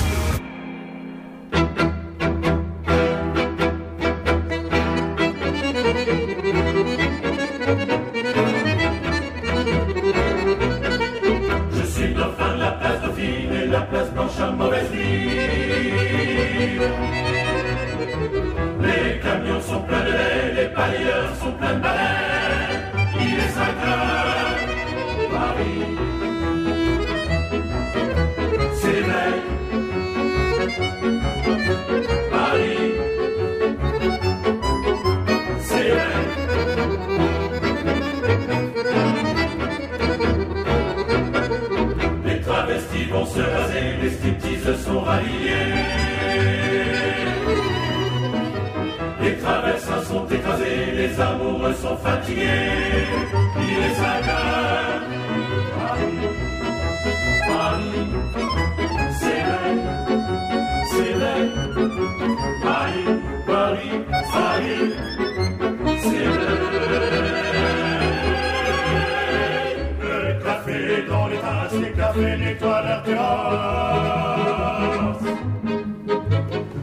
Terrasse.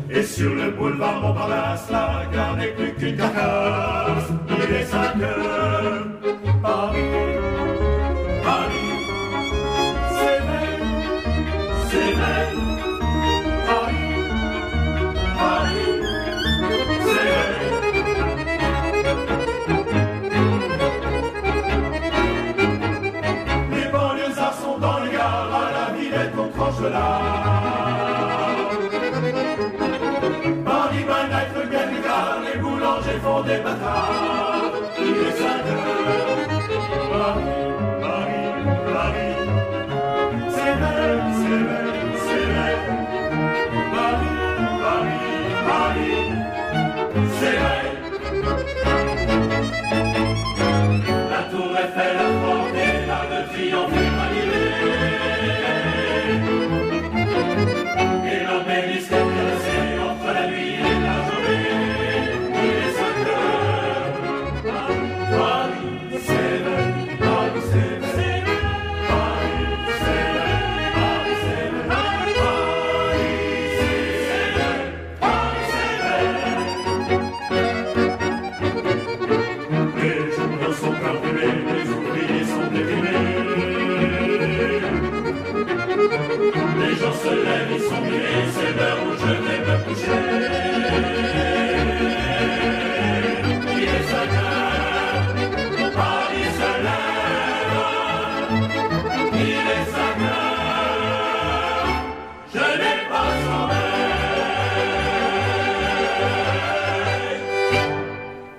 Et sur le boulevard Montparnasse, la gare n'est plus qu'une carcasse. Il est 5 heures, Paris by night, le Galga, les boulangers font des bâtards. Il est 5 heures. Paris, Paris, Paris. C'est vrai, c'est vrai, c'est vrai. Paris, Paris, Paris. C'est vrai. La tour Eiffel se lèvent, ils sont c'est l'heure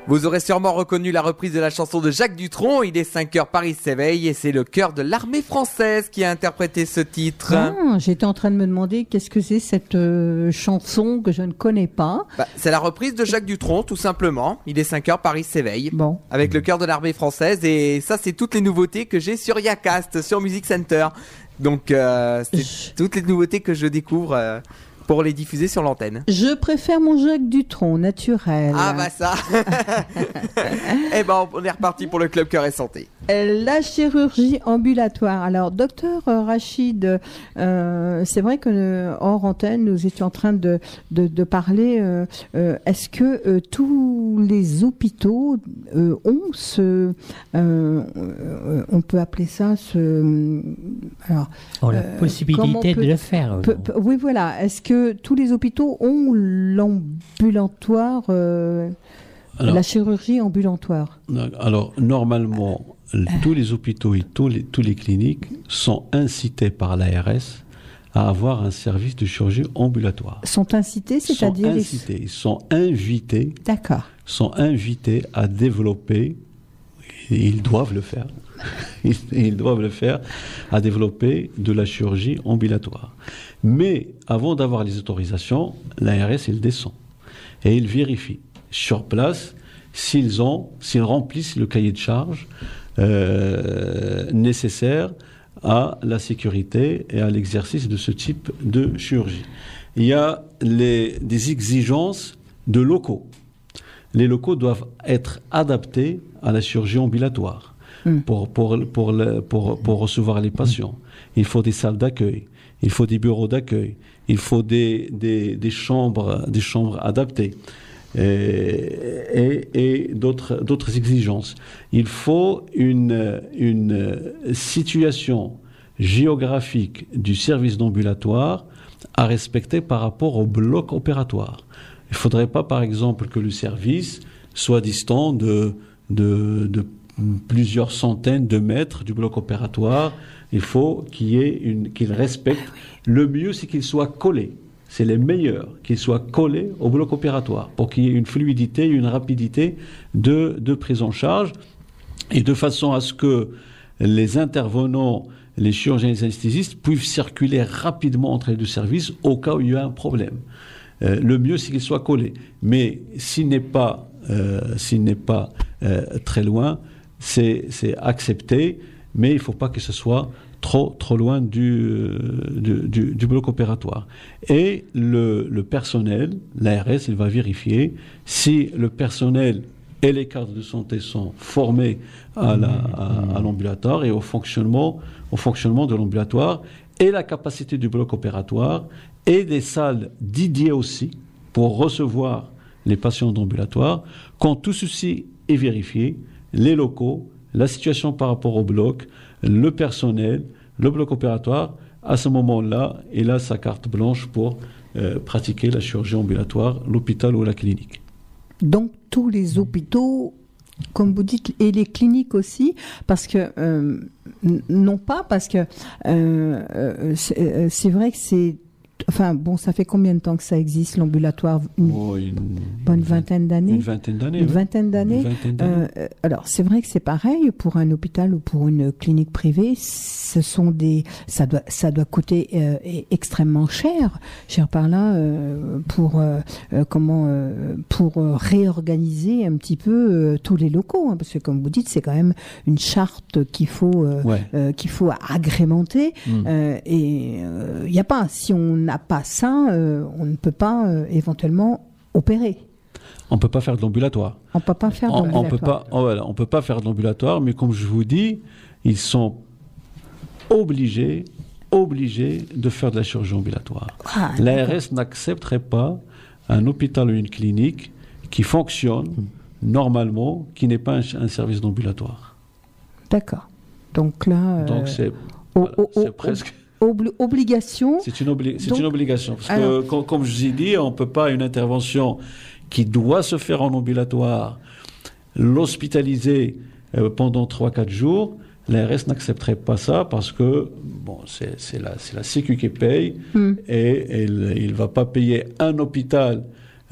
Vous aurez sûrement reconnu la reprise de la chanson de Jacques Dutronc. Il est 5 heures, Paris s'éveille et c'est le chœur de l'armée française qui a interprété ce titre. Ah, J'étais en train de me demander qu'est-ce que c'est cette euh, chanson que je ne connais pas? Bah, c'est la reprise de Jacques Dutronc, tout simplement. Il est 5 heures, Paris s'éveille. Bon. Avec le chœur de l'armée française. Et ça, c'est toutes les nouveautés que j'ai sur Yacast, sur Music Center. Donc, euh, c'est toutes les nouveautés que je découvre euh, pour les diffuser sur l'antenne. Je préfère mon Jacques Dutronc naturel. Ah bah ça Eh ben, on est reparti pour le Club Cœur et Santé. La chirurgie ambulatoire. Alors, docteur Rachid, euh, c'est vrai que euh, hors antenne, nous étions en train de, de, de parler. euh, euh, Est-ce que euh, tous les hôpitaux euh, ont ce, on peut appeler ça ce, alors, a la euh, possibilité peut- de le faire. Oui, voilà. Est-ce que tous les hôpitaux ont l'ambulatoire, euh, la chirurgie ambulatoire Alors, normalement, Euh. tous les hôpitaux et tous les, tous les cliniques sont incités par l'ARS à avoir un service de chirurgie ambulatoire. Sont incités, c'est-à-dire ils- incités, ils sont invités, D'accord. sont invités à développer, et ils doivent le faire, ils, ils doivent le faire, à développer de la chirurgie ambulatoire. Mais avant d'avoir les autorisations, l'ARS, il descend et il vérifie sur place s'ils ont, s'ils remplissent le cahier de charge euh, nécessaire à la sécurité et à l'exercice de ce type de chirurgie. Il y a les, des exigences de locaux. Les locaux doivent être adaptés à la chirurgie ambulatoire pour, pour, pour, le- pour, pour recevoir les patients. Il faut des salles d'accueil, il faut des bureaux d'accueil, il faut des, chambres, adaptées et, et, d'autres, exigences. Il faut une, situation géographique du service d'ambulatoire à respecter par rapport au bloc opératoire. Il ne faudrait pas, par exemple, que le service soit distant de plusieurs centaines de mètres du bloc opératoire. Il faut qu'il respecte. Le mieux, c'est qu'il soit collé. C'est les meilleurs qu'ils soient collés au bloc opératoire pour qu'il y ait une fluidité, une rapidité de, prise en charge et de façon à ce que les intervenants, les chirurgiens et les anesthésistes puissent circuler rapidement entre les deux services au cas où il y a un problème. Euh, le mieux, c'est qu'il soit collé. Mais s'il n'est pas, euh, pas euh, très loin, c'est accepté, mais il ne faut pas que ce soit trop, trop loin du, euh, du, du- du bloc opératoire. Et le, le personnel, l'ARS, il va vérifier si le personnel et les cadres de santé sont formés à la- à- à l'ambulatoire et au fonctionnement, au fonctionnement de l'ambulatoire et la capacité du bloc opératoire et des salles dédiées aussi pour recevoir les patients d'ambulatoire. Quand tout ceci est vérifié, les locaux, la situation par rapport au bloc, le personnel, le bloc opératoire, à ce moment-là, il a sa carte blanche pour euh, pratiquer la chirurgie ambulatoire, l'hôpital ou la clinique. Donc tous les hôpitaux, comme vous dites, et les cliniques aussi, parce que euh, non pas parce que euh, c'est vrai que c'est enfin bon, ça fait combien de temps que ça existe l'ambulatoire Une Oh, une, bonne vingtaine d'années. une vingtaine d'années. Une vingtaine d'années. Euh, alors c'est vrai que c'est pareil pour un hôpital ou pour une clinique privée. Ce sont des, ça doit, ça doit coûter euh, e- extrêmement cher. Cher par là euh, pour comment, pour réorganiser un petit peu tous les locaux, hein, parce que comme vous dites, c'est quand même une charte qu'il faut, Ouais. qu'il faut agrémenter. Mm. Euh, et il n'y a pas, si on n'a pas ça, euh, on ne peut pas euh, éventuellement opérer. On peut pas faire de l'ambulatoire. On peut pas faire On, on peut d'ambulatoire. pas, oh, on peut pas faire de l'ambulatoire, mais comme je vous dis, ils sont obligés, obligés de faire de la chirurgie ambulatoire. Ah, L'ARS n'accepterait pas un hôpital ou une clinique qui fonctionne normalement, qui n'est pas un, un service d'ambulatoire. D'accord. Donc là, euh, Donc c'est voilà, presque. Obli- obligation. C'est une, obli- c'est Donc, une obligation. Parce alors- que, com- comme je vous ai dit, on ne peut pas une intervention qui doit se faire en ambulatoire, l'hospitaliser euh, pendant 3-4 jours. L'ARS n'accepterait pas ça parce que bon, c'est la, la Sécu qui paye Hmm. et il ne va pas payer un hôpital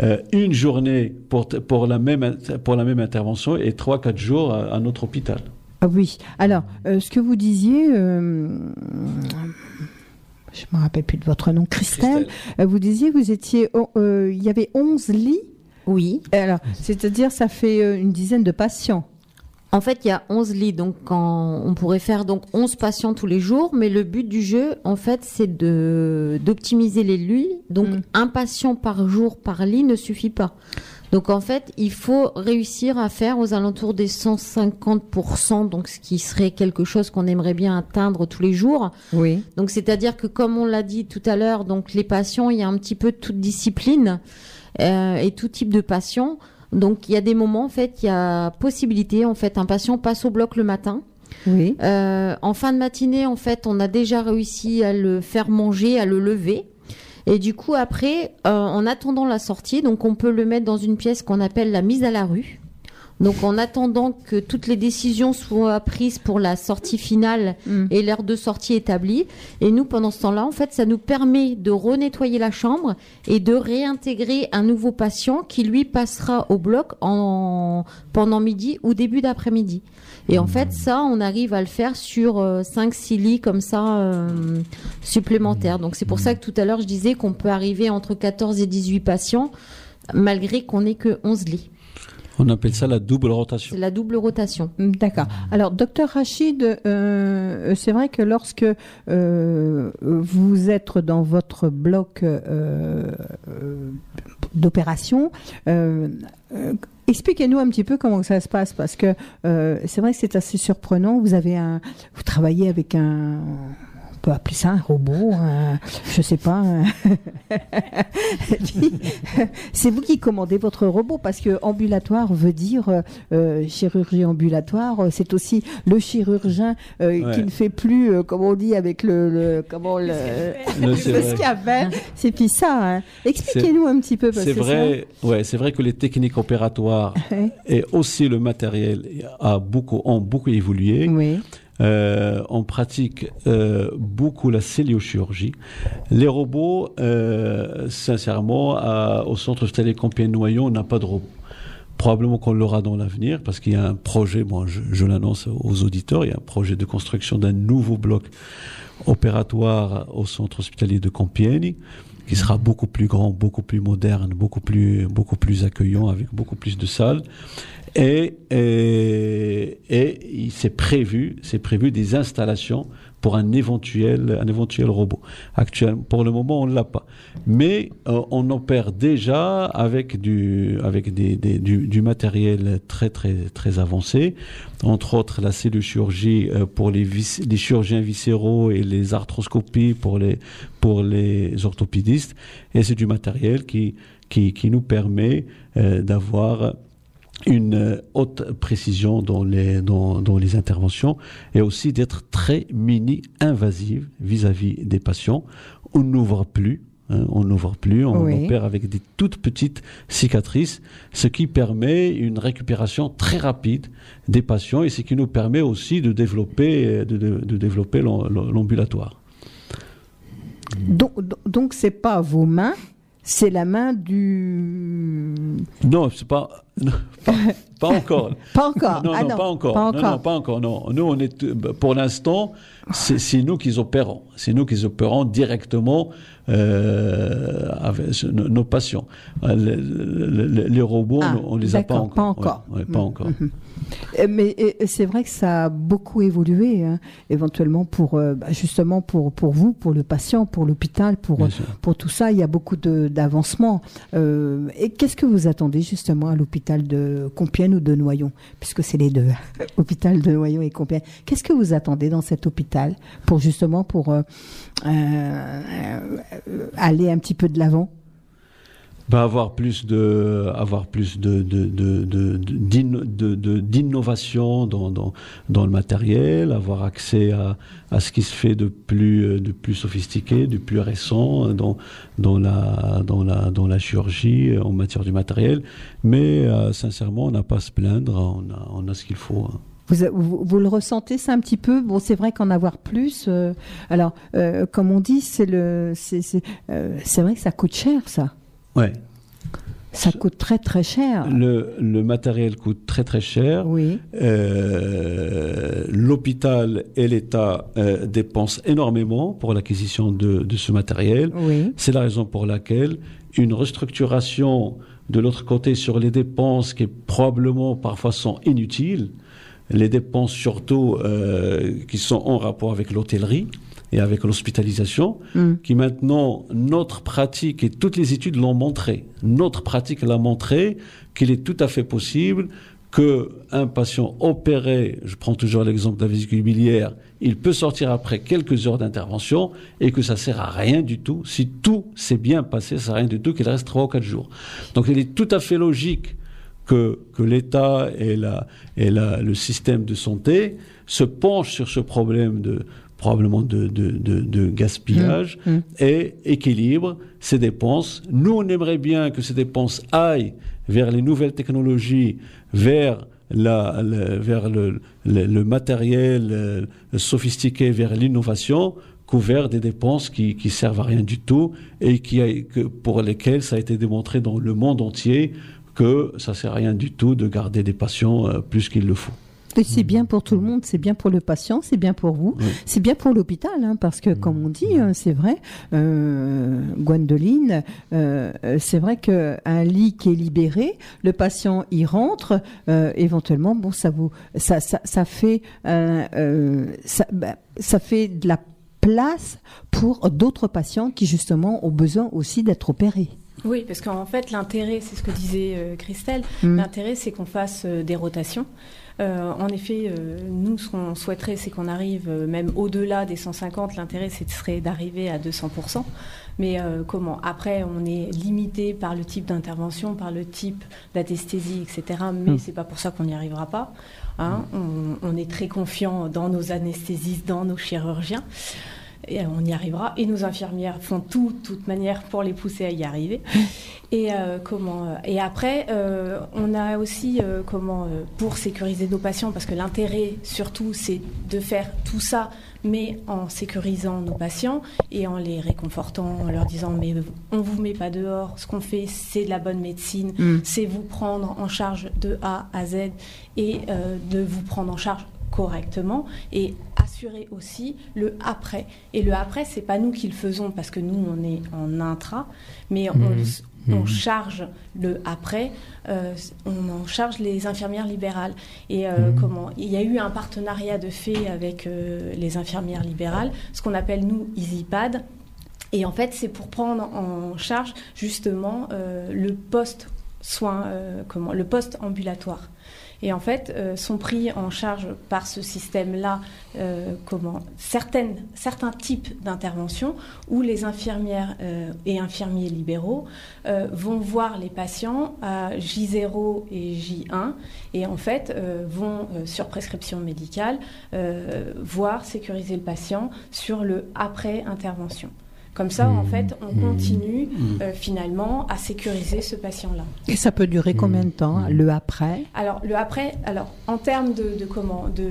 euh, une journée pour, la même, in- pour la même intervention et 3-4 jours à un autre hôpital. Ah oui. Alors, euh, ce que vous disiez, euh, je me rappelle plus de votre nom, Christelle. Christelle. euh, vous disiez, vous étiez, oh, euh, il y avait 11 lits. Oui. Alors, c'est-à-dire, ça fait euh, une dizaine de patients. En fait, il y a 11 lits, donc quand on pourrait faire donc 11 patients tous les jours, mais le but du jeu, en fait, c'est de d'optimiser les lits. Donc, Mm. un patient par jour par lit ne suffit pas. Donc, en fait, il faut réussir à faire aux alentours des 150%, donc ce qui serait quelque chose qu'on aimerait bien atteindre tous les jours. Oui. Donc, c'est-à-dire que, comme on l'a dit tout à l'heure, donc les patients, il y a un petit peu de toute discipline euh, et tout type de patients. Donc, il y a des moments, en fait, il y a possibilité, en fait, un patient passe au bloc le matin. Oui. Euh, en fin de matinée, en fait, on a déjà réussi à le faire manger, à le lever. Et du coup, après, euh, en attendant la sortie, donc on peut le mettre dans une pièce qu'on appelle la mise à la rue. Donc en attendant que toutes les décisions soient prises pour la sortie finale Mm. et l'heure de sortie établie. Et nous, pendant ce temps-là, en fait, ça nous permet de renettoyer la chambre et de réintégrer un nouveau patient qui, lui, passera au bloc en, pendant midi ou début d'après-midi. Et en fait, ça, on arrive à le faire sur 5-6 lits comme ça euh, supplémentaires. Donc c'est pour ça que tout à l'heure, je disais qu'on peut arriver entre 14 et 18 patients malgré qu'on n'ait que 11 lits. On appelle ça la double rotation. C'est la double rotation. D'accord. Alors, docteur Rachid, euh, c'est vrai que lorsque euh, vous êtes dans votre bloc euh, euh, d'opération, euh, euh, expliquez-nous un petit peu comment ça se passe, parce que euh, c'est vrai que c'est assez surprenant. Vous avez un, vous travaillez avec un peut appeler ça un robot, un- je sais pas. c'est vous qui commandez votre robot parce que ambulatoire veut dire euh, euh, chirurgie ambulatoire. C'est aussi le chirurgien euh, Ouais. qui ne fait plus, euh, comme on dit avec le, le comment le, c'est puis ça. hein. Expliquez-nous un petit peu C'est vrai, ouais, c'est vrai que les techniques opératoires et aussi le matériel a beaucoup, ont beaucoup évolué. Oui. Euh, on pratique euh, beaucoup la céliochirurgie. Les robots, euh, sincèrement, au centre hospitalier Compiègne-Noyon, on n'a pas de robot. Probablement qu'on l'aura dans l'avenir parce qu'il y a un projet, bon, je, je l'annonce aux auditeurs, il y a un projet de construction d'un nouveau bloc opératoire au centre hospitalier de Compiègne qui sera beaucoup plus grand, beaucoup plus moderne, beaucoup plus, beaucoup plus accueillant, avec beaucoup plus de salles. Et, et, et il s'est prévu, c'est prévu des installations pour un éventuel, un éventuel robot. Actuellement, pour le moment, on ne l'a pas. Mais euh, on opère déjà avec du, avec des, du, du matériel très, très, très avancé. Entre autres, la cellulchirurgie euh, pour les, les chirurgiens viscéraux et les arthroscopies pour les, pour les orthopédistes. Et c'est du matériel qui, qui, qui nous permet euh, d'avoir une euh, haute précision dans les, dans, dans les interventions et aussi d'être très mini-invasive vis-à-vis des patients. On n'ouvre plus. hein, on n'ouvre plus, on Oui. opère avec des toutes petites cicatrices, ce qui permet une récupération très rapide des patients et ce qui nous permet aussi de développer, de, de- de développer l'am- l'ambulatoire. Donc, donc c'est pas vos mains, c'est la main du. Non, c'est pas, non, pas, pas encore. Pas encore. Non, Ah non, non, pas encore. pas encore. non, pas encore. Non, nous, on est, pour l'instant, c'est nous qui opérons. C'est nous qui opérons directement euh, avec nos, patients. Euh, le- le- le- les robots, Ah, on, les a pas encore. pas encore. Ouais, ouais, pas encore. Euh, Mais euh, c'est vrai que ça a beaucoup évolué, hein, éventuellement pour euh, bah, justement pour pour vous, pour le patient, pour l'hôpital, pour Bien sûr. pour tout ça. Il y a beaucoup d'avancements. Euh, et qu'est-ce que vous attendez justement à l'hôpital? De Compiègne ou de Noyon, puisque c'est les deux, hôpital de Noyon et Compiègne. Qu'est-ce que vous attendez dans cet hôpital pour justement pour euh, euh, euh, aller un petit peu de l'avant? Avoir plus de, avoir plus de, de, de, de- d'inno- de- de- d'innovation dans, dans, le matériel, avoir accès à, à ce qui se fait de plus, de plus sophistiqué, de plus récent dans, dans, la, dans, la, dans la chirurgie en matière du matériel. Mais euh, sincèrement, on n'a pas à se plaindre, on a, on a ce qu'il faut. hein. Vous, vous, le ressentez ça un petit peu? Bon, c'est vrai qu'en avoir plus. euh, alors, euh, comme on dit, c'est le, c'est, c'est vrai que ça coûte cher, ça. Ouais. Ça coûte très très cher. Le, le matériel coûte très très cher. Oui. Euh, L'hôpital et l'État euh, dépensent énormément pour l'acquisition de, de ce matériel. Oui. C'est la raison pour laquelle une restructuration de l'autre côté sur les dépenses qui probablement parfois sont inutiles, les dépenses surtout euh, qui sont en rapport avec l'hôtellerie et avec l'hospitalisation, Mm. qui maintenant, notre pratique, et toutes les études l'ont montré, notre pratique l'a montré qu'il est tout à fait possible que un patient opéré, je prends toujours l'exemple de la vésicule biliaire, il peut sortir après quelques heures d'intervention et que ça sert à rien du tout. Si tout s'est bien passé, ça sert à rien du tout qu'il reste trois ou quatre jours. Donc il est tout à fait logique que, que l'État et, la, et la, le système de santé se penchent sur ce problème de probablement de, de, de, de gaspillage Mmh, mmh. et équilibre ces dépenses. Nous, on aimerait bien que ces dépenses aillent vers les nouvelles technologies, vers la, le, vers le, le, le matériel euh, sophistiqué, vers l'innovation, couvert des dépenses qui, qui servent à rien du tout et qui, a- que, pour lesquelles ça a été démontré dans le monde entier que ça sert à rien du tout de garder des patients euh, plus qu'il le faut. Et c'est bien pour tout le monde, c'est bien pour le patient, c'est bien pour vous, Oui. c'est bien pour l'hôpital, hein, parce que comme on dit, hein, c'est vrai, euh, Gwendoline, euh, c'est vrai qu'un lit qui est libéré, le patient y rentre, euh, éventuellement, bon, ça vous, ça, ça, ça fait, euh, euh, ça, bah, ça fait de la place pour d'autres patients qui justement ont besoin aussi d'être opérés. Oui, parce qu'en fait, l'intérêt, c'est ce que disait Christelle, Mm. l'intérêt, c'est qu'on fasse des rotations. Euh, en effet, euh, nous, ce qu'on souhaiterait, c'est qu'on arrive euh, même au-delà des 150. L'intérêt, ce serait d'arriver à 200%. Mais euh, comment? Après, on est limité par le type d'intervention, par le type d'anesthésie, etc. Mais Mm. c'est pas pour ça qu'on n'y arrivera pas. hein. On, on est très confiant dans nos anesthésistes, dans nos chirurgiens. Et on y arrivera. Et nos infirmières font tout, de toute manière, pour les pousser à y arriver. Et euh, comment euh, Et après, euh, on a aussi euh, comment euh, pour sécuriser nos patients, parce que l'intérêt surtout, c'est de faire tout ça, mais en sécurisant nos patients et en les réconfortant, en leur disant mais on vous met pas dehors. Ce qu'on fait, c'est de la bonne médecine, Mm. c'est vous prendre en charge de A à Z et euh, de vous prendre en charge correctement et assurer aussi le après. Et le après, c'est pas nous qui le faisons parce que nous on est en intra, mais on, on charge le après, euh, on en charge les infirmières libérales. Et euh, comment Il y a eu un partenariat de fait avec euh, les infirmières libérales, ce qu'on appelle nous EasyPad. Et en fait, c'est pour prendre en charge justement le poste soin, comment le poste ambulatoire. Et en fait, euh, sont pris en charge par ce système-là euh, certains types d'interventions où les infirmières euh, et infirmiers libéraux vont voir les patients à J0 et J1 et en fait vont sur prescription médicale voir sécuriser le patient sur le après intervention. Comme ça, en Mmh. fait, on Mmh. continue Mmh. euh, finalement à sécuriser ce patient-là. Et ça peut durer combien de temps. Le après? Alors le après, alors en termes de, de comment de,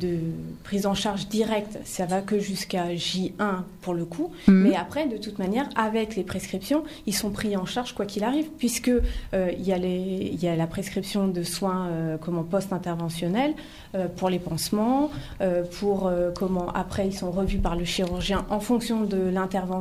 de prise en charge directe, ça va que jusqu'à J1 pour le coup. Mais après, de toute manière, avec les prescriptions, ils sont pris en charge quoi qu'il arrive, puisque euh, il y a les, il y a la prescription de soins euh, comment post-interventionnels euh, pour les pansements, euh, pour euh, comment après ils sont revus par le chirurgien en fonction de l'intervention.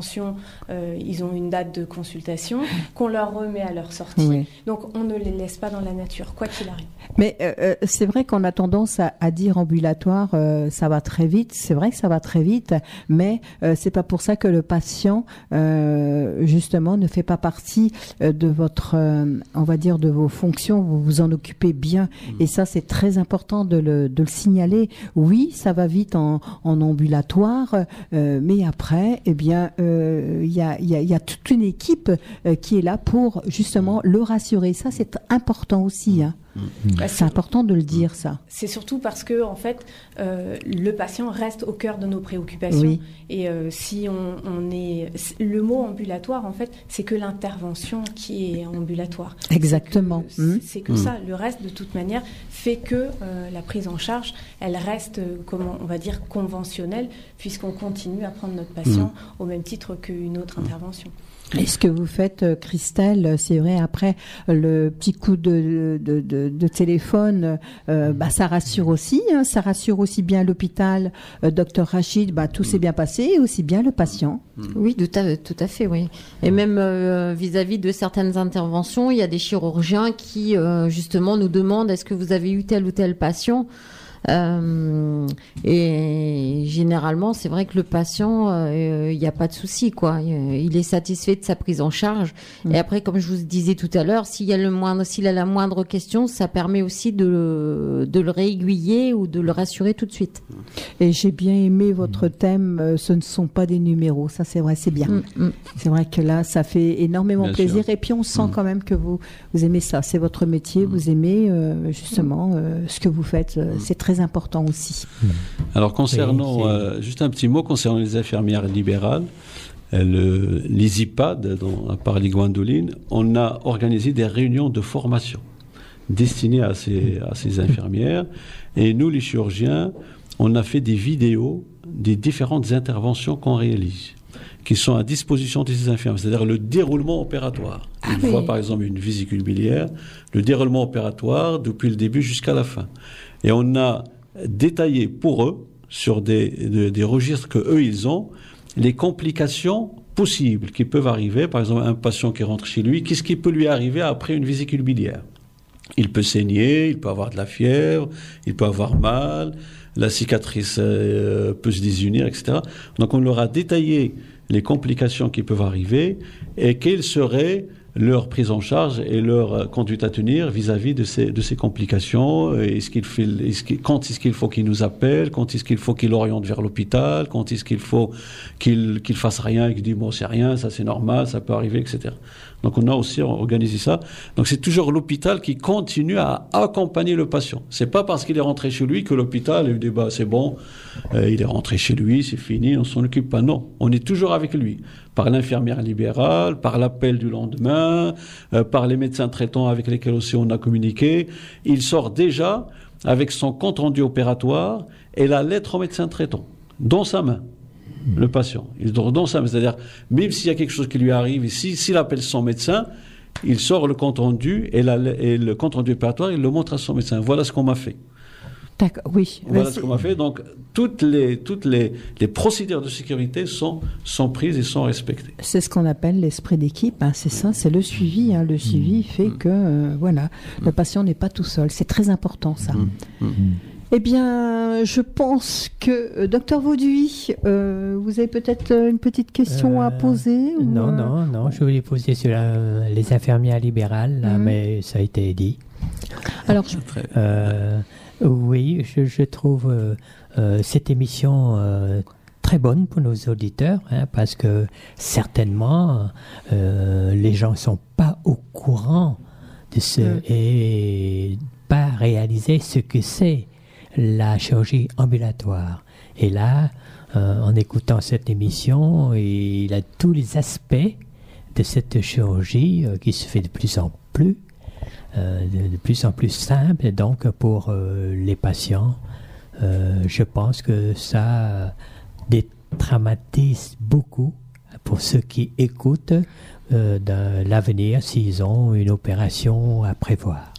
Euh, ils ont une date de consultation qu'on leur remet à leur sortie. Oui. Donc on ne les laisse pas dans la nature, quoi qu'il arrive. Mais euh, euh, c'est vrai qu'on a tendance à, à dire ambulatoire, euh, ça va très vite. C'est vrai que ça va très vite, mais euh, c'est pas pour ça que le patient, euh, justement, ne fait pas partie euh, de votre, euh, on va dire, de vos fonctions. Vous vous en occupez bien, et ça c'est très important de le, de le signaler. Oui, ça va vite en, en ambulatoire, euh, mais après, eh bien, euh, il y, a, toute une équipe euh, qui est là pour justement le rassurer. Ça c'est important aussi. Hein. Bah, C'est important de le dire, ça. C'est surtout parce que en fait, euh, le patient reste au cœur de nos préoccupations. Oui. Et euh, si on, on est, le mot ambulatoire, en fait, c'est que l'intervention qui est ambulatoire. Exactement. C'est que, c'est que Mm. ça. Le reste, de toute manière, fait que euh, la prise en charge, elle reste, comment on va dire, conventionnelle, puisqu'on continue à prendre notre patient au même titre qu'une autre intervention. Et ce que vous faites, euh, Christelle, c'est vrai, après euh, le petit coup de, de, de, de téléphone, euh, bah, ça rassure aussi. hein, ça rassure aussi bien l'hôpital, euh, docteur Rachid, bah, tout s'est bien passé, et aussi bien le patient. Oui, tout à, tout à fait, oui. Et même euh, vis-à-vis de certaines interventions, il y a des chirurgiens qui, euh, justement, nous demandent est-ce que vous avez eu tel ou tel patient? Euh, et généralement, c'est vrai que le patient, euh, il n'y a pas de souci, quoi. Il est satisfait de sa prise en charge. Mm. Et après, comme je vous disais tout à l'heure, s'il y a le moindre, s'il a la moindre question, ça permet aussi de, le- de le réaiguiller ou de le rassurer tout de suite. Et j'ai bien aimé votre thème, euh, ce ne sont pas des numéros. Ça, c'est vrai, c'est bien. Mm, mm. C'est vrai que là, ça fait énormément Bien plaisir. sûr. Et puis, on sent Mm. quand même que vous, vous aimez ça. C'est votre métier. Vous aimez euh, justement euh, ce que vous faites. Euh, C'est très important aussi. Alors concernant, euh, juste un petit mot concernant les infirmières libérales, euh, le, les IPAD dont a parlé Gwendoline, on a organisé des réunions de formation destinées à ces, à ces infirmières. Et nous, les chirurgiens, on a fait des vidéos des différentes interventions qu'on réalise qui sont à disposition de ces infirmières, c'est-à-dire le déroulement opératoire. Ils voient par exemple une vésicule biliaire, le déroulement opératoire depuis le début jusqu'à la fin. Et on a détaillé pour eux, sur des, de- des registres que eux ils ont, les complications possibles qui peuvent arriver. Par exemple, un patient qui rentre chez lui, qu'est-ce qui peut lui arriver après une vésicule biliaire il peut saigner, il peut avoir de la fièvre, il peut avoir mal, la cicatrice euh, peut se désunir, etc. Donc on leur a détaillé les complications qui peuvent arriver et quelles seraient leur prise en charge et leur euh, conduite à tenir vis-à-vis de ces, de ces complications. Est-ce quand est-ce qu'il faut qu'il nous appelle? Quand est-ce qu'il faut qu'il oriente vers l'hôpital? Quand est-ce qu'il faut qu'il qu'il fasse rien et qu'il dit bon c'est rien, ça c'est normal, ça peut arriver, etc. Donc on a aussi organisé ça. Donc c'est toujours l'hôpital qui continue à accompagner le patient. C'est pas parce qu'il est rentré chez lui que l'hôpital lui dit bah c'est bon, euh, il est rentré chez lui, c'est fini, on s'en occupe pas. Non, on est toujours avec lui par l'infirmière libérale, par l'appel du lendemain, euh, par les médecins traitants avec lesquels aussi on a communiqué. Il sort déjà avec son compte rendu opératoire et la lettre au médecin traitant dans sa main le patient. Il sa main. C'est-à-dire, même s'il y a quelque chose qui lui arrive, et si- s'il appelle son médecin, il sort le compte rendu et, le compte rendu opératoire, il le montre à son médecin. Voilà ce qu'on m'a fait. D'accord, oui. Voilà Ben, ce qu'on m'a fait. Donc, toutes les, toutes les, les procédures de sécurité sont, sont prises et sont respectées. C'est ce qu'on appelle l'esprit d'équipe, hein, c'est ça, c'est le suivi. hein. Le suivi fait que euh, voilà, le patient n'est pas tout seul. C'est très important ça. Eh bien, je pense que euh, docteur Vauduit, euh, vous avez peut-être euh, une petite question à poser ou, Non, non, non, je voulais poser sur la- les infirmières libérales, là, Mhm. mais ça a été dit. Alors, je- Euh, oui, je, je trouve euh, euh, cette émission euh, très bonne pour nos auditeurs, hein, parce que certainement euh, les gens ne sont pas au courant de ce Mm. et pas réaliser ce que c'est la chirurgie ambulatoire. Et là, euh, en écoutant cette émission il a tous les aspects de cette chirurgie euh, qui se fait de plus en plus, euh, de, plus en plus simple. Et donc pour les patients, je pense que ça détraumatise beaucoup pour ceux qui écoutent dans l'avenir s'ils ont une opération à prévoir.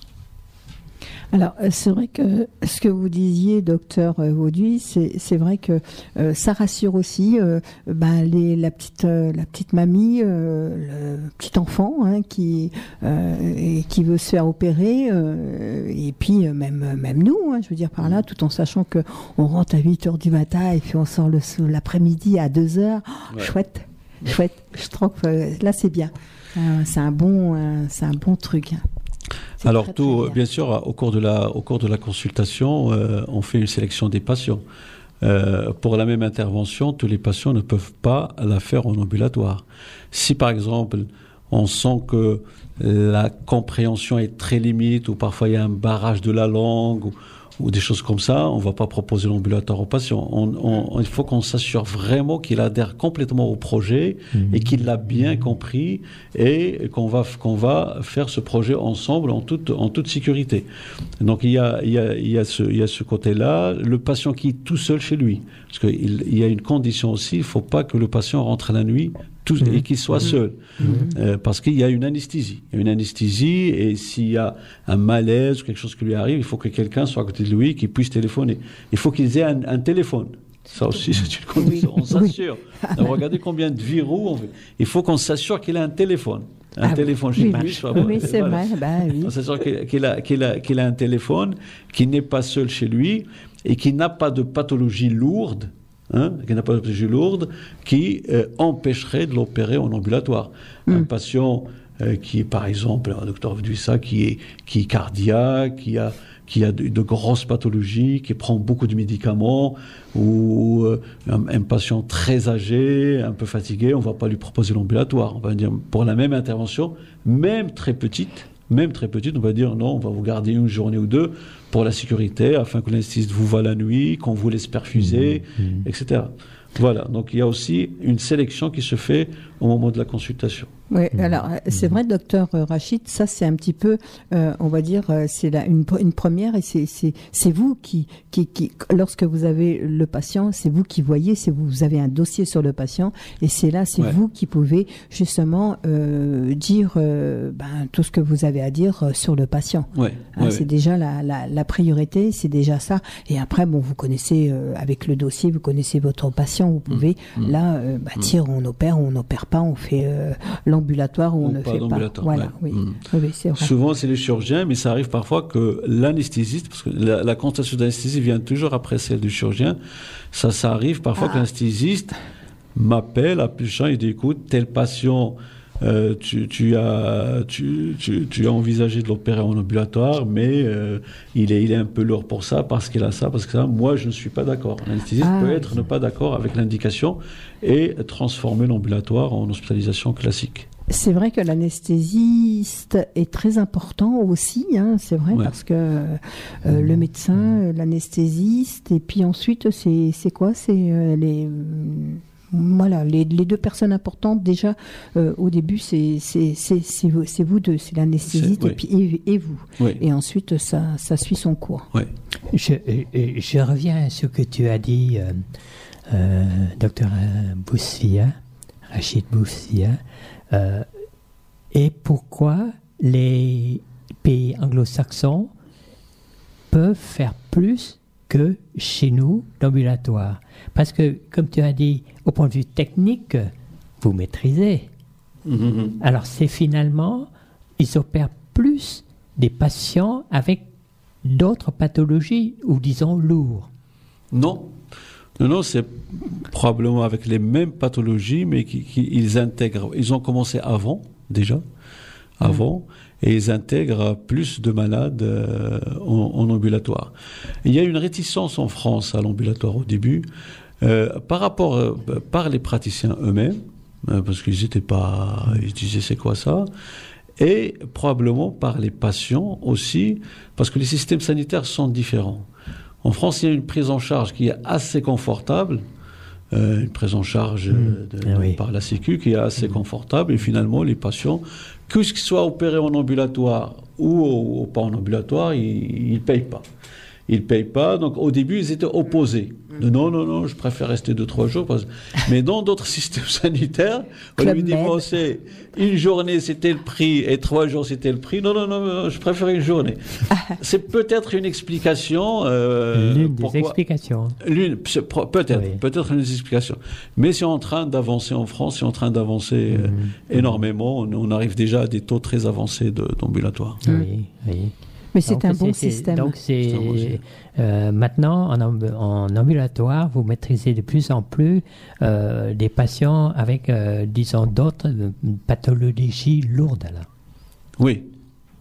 Alors, euh, c'est vrai que ce que vous disiez, docteur euh, Vauduit, c'est c'est vrai que euh, ça rassure aussi euh, ben, les, la, petite, euh, la petite mamie, le petit enfant hein, qui, euh, et qui veut se faire opérer, euh, et puis même, même nous, hein, je veux dire par là, tout en sachant que on rentre à 8 heures du matin et puis on sort le- l'après-midi à 2 heures. Oh, Ouais. Chouette, chouette. Je trouve que là, c'est bien. C'est un bon, c'est un bon truc. Alors très, tout, très bien sûr, au cours de la, au cours de la consultation, euh, on fait une sélection des patients. Euh, pour la même intervention, tous les patients ne peuvent pas la faire en ambulatoire. Si par exemple, on sent que la compréhension est très limite ou parfois il y a un barrage de la langue ou, ou des choses comme ça, on va pas proposer l'ambulatoire au patient. On, on- il faut qu'on s'assure vraiment qu'il adhère complètement au projet et qu'il l'a bien compris et qu'on va, qu'on va faire ce projet ensemble en toute, en toute sécurité. Donc il y a, il y a, il y a ce, il y a ce côté-là. Le patient qui est tout seul chez lui. Parce qu'il il y a une condition aussi, il ne faut pas que le patient rentre la nuit et qu'il soit seul. Euh, parce qu'il y a une anesthésie. Il y a une anesthésie et s'il y a un malaise ou quelque chose qui lui arrive, il faut que quelqu'un soit à côté de lui qui puisse téléphoner. Il faut qu'ils aient un, un téléphone. Ça aussi, c'est une condition. On s'assure. Regardez combien de virus on fait. Il faut qu'on s'assure qu'il a un téléphone. Un Ah, téléphone oui, chez lui. soit- Oui, c'est vrai. Bah, oui. On s'assure qu'il a, qu'il a, qu'il a un téléphone, qu'il n'est pas seul chez lui et qu'il n'a pas de pathologie lourde, hein, qu'il n'a pas de pathologie lourde qui euh, empêcherait de l'opérer en ambulatoire. Un patient euh, qui est, par exemple, un docteur ça, qui est, qui est cardiaque, qui a, qui a de, de grosses pathologies, qui prend beaucoup de médicaments, ou euh, un, un patient très âgé, un peu fatigué, on ne va pas lui proposer l'ambulatoire. On va dire, pour la même intervention, même très petite, même très petite, on va dire non, on va vous garder une journée ou deux pour la sécurité, afin que l'anesthésiste vous voit la nuit, qu'on vous laisse perfuser, etc. Voilà, donc il y a aussi une sélection qui se fait au moment de la consultation. Oui, alors euh, c'est vrai, docteur Rachid, ça c'est un petit peu, euh, on va dire, euh, c'est la- une, une première et c'est- c'est c'est vous qui, qui, qui, lorsque vous avez le patient, c'est vous qui voyez, c'est vous, vous avez un dossier sur le patient et c'est là, c'est Ouais. vous qui pouvez justement euh, dire euh, ben, tout ce que vous avez à dire sur le patient. Ouais, Hein, ouais, c'est déjà la, la, la priorité, c'est déjà ça. Et après, bon, vous connaissez euh, avec le dossier, vous connaissez votre patient, vous pouvez Mm. là bah, dire on opère on n'opère pas, on fait euh, l'ambulatoire ou on ne pas fait pas. d'ambulatoire, Voilà, ouais. oui, Mm. oui, oui, c'est vrai. Souvent, c'est les chirurgiens, mais ça arrive parfois que l'anesthésiste, parce que la, la consultation d'anesthésie vient toujours après celle du chirurgien, ça, ça arrive parfois Ah. que l'anesthésiste m'appelle, appelle le chien, il dit écoute, tel patient, euh, tu, tu as, tu, as envisagé de l'opérer en ambulatoire, mais euh, il, est, il est un peu lourd pour ça, parce qu'il a ça, parce que ça. Moi, je ne suis pas d'accord. L'anesthésiste Ah, peut être ne pas d'accord avec l'indication et transformer l'ambulatoire en hospitalisation classique. C'est vrai que l'anesthésiste est très important aussi, hein, c'est vrai, Ouais. parce que euh, le médecin, euh, l'anesthésiste, et puis ensuite, c'est c'est quoi? C'est euh, les. hum, Voilà, les, les deux personnes importantes, déjà, euh, au début, c'est c'est- c'est- c'est vous, vous deux, c'est l'anesthésiste et, et, et vous. Oui. Et ensuite, ça, ça suit son cours. Je, je reviens à ce que tu as dit, euh, euh, docteur Boussia, Rachid Boussia, euh, et pourquoi les pays anglo-saxons peuvent faire plus que chez nous l'ambulatoire? Parce que, comme tu as dit, au point de vue technique, vous maîtrisez. Mhm. Alors c'est finalement, ils opèrent plus des patients avec d'autres pathologies, ou disons lourds. Non. Non, non, c'est probablement avec les mêmes pathologies, mais qui, qui- ils intègrent. Ils ont commencé avant, déjà, avant, et ils intègrent plus de malades euh, en, en ambulatoire. Il y a une réticence en France à l'ambulatoire au début, euh, par rapport, euh, par les praticiens eux-mêmes, parce qu'ils n'étaient pas, ils disaient c'est quoi ça, et probablement par les patients aussi, parce que les systèmes sanitaires sont différents. En France, il y a une prise en charge qui est assez confortable, euh, une prise en charge euh, de- Ah oui. par la Sécu qui est assez confortable. Et finalement, les patients, que ce qu'ils soient opérés en ambulatoire ou, ou pas en ambulatoire, ils ne payent pas. Ils ne payent pas. Donc au début, ils étaient opposés. Mm. Non, non, non, je préfère rester deux, trois jours. parce- Mais dans d'autres systèmes sanitaires, on Club lui dit, bon, c'est une journée, c'était le prix, et trois jours, c'était le prix. Non, non, non, non, je préfère une journée. c'est peut-être une explication. euh, L'une des explications. L'une, peut-être, Oui. peut-être une explication. Mais c'est en train d'avancer en France, c'est en train d'avancer euh, énormément. On, on arrive déjà à des taux très avancés de- d'ambulatoire. Oui, oui. Mais c'est un bon système. Donc c'est C'est euh, maintenant en, amb- en ambulatoire, vous maîtrisez de plus en plus euh, des patients avec, euh, disons, d'autres euh, pathologies lourdes. Là. Oui,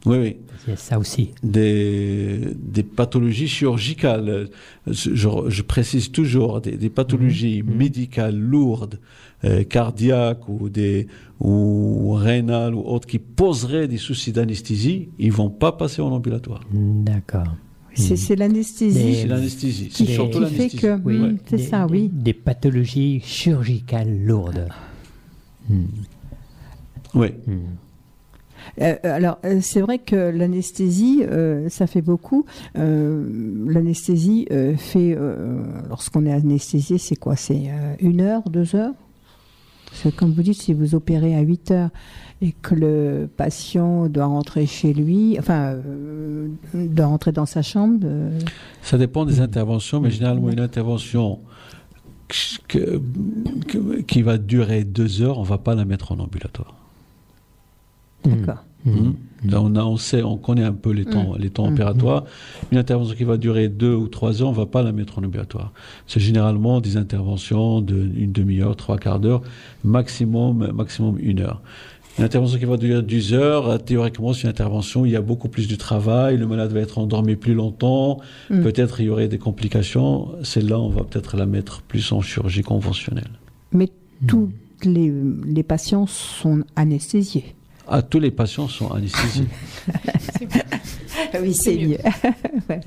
oui, oui. C'est ça aussi. Des, des pathologies chirurgicales. Je, je- je précise toujours, des, des pathologies médicales lourdes, euh, cardiaques ou, des, ou rénales ou autres qui poseraient des soucis d'anesthésie, ils vont pas passer en ambulatoire. D'accord. C'est c'est l'anesthésie C'est l'anesthésie. qui, C'est surtout qui fait l'anesthésie. que. Oui, Hmm, c'est des- ça, des- oui. Des pathologies chirurgicales lourdes. Hmm, Oui. hmm. Euh, alors, euh, c'est vrai que l'anesthésie, euh, ça fait beaucoup. Euh, l'anesthésie euh, fait, euh, lorsqu'on est anesthésié, c'est quoi? C'est euh, une heure, deux heures? Parce que comme vous dites, si vous opérez à 8 heures et que le patient doit rentrer chez lui, enfin, euh, doit rentrer dans sa chambre, euh, Ça dépend des interventions, mais généralement une intervention que- que- qui va durer deux heures, on va pas la mettre en ambulatoire. d'accord. Mhm. Là, on, a, on sait, on connaît un peu les temps, les temps opératoires. Une intervention qui va durer deux ou trois heures, on va pas la mettre en ambulatoire. C'est généralement des interventions d'une demi-heure, trois quarts d'heure, maximum, maximum une heure. Une intervention qui va durer 10 heures, théoriquement, c'est une intervention, où il y a beaucoup plus de travail, le malade va être endormi plus longtemps, peut-être il y aurait des complications. Celle-là, on va peut-être la mettre plus en chirurgie conventionnelle. Mais tous les, les patients sont anesthésiés. Ah, tous les patients sont anesthésiés. Oui, c'est mieux. Voilà.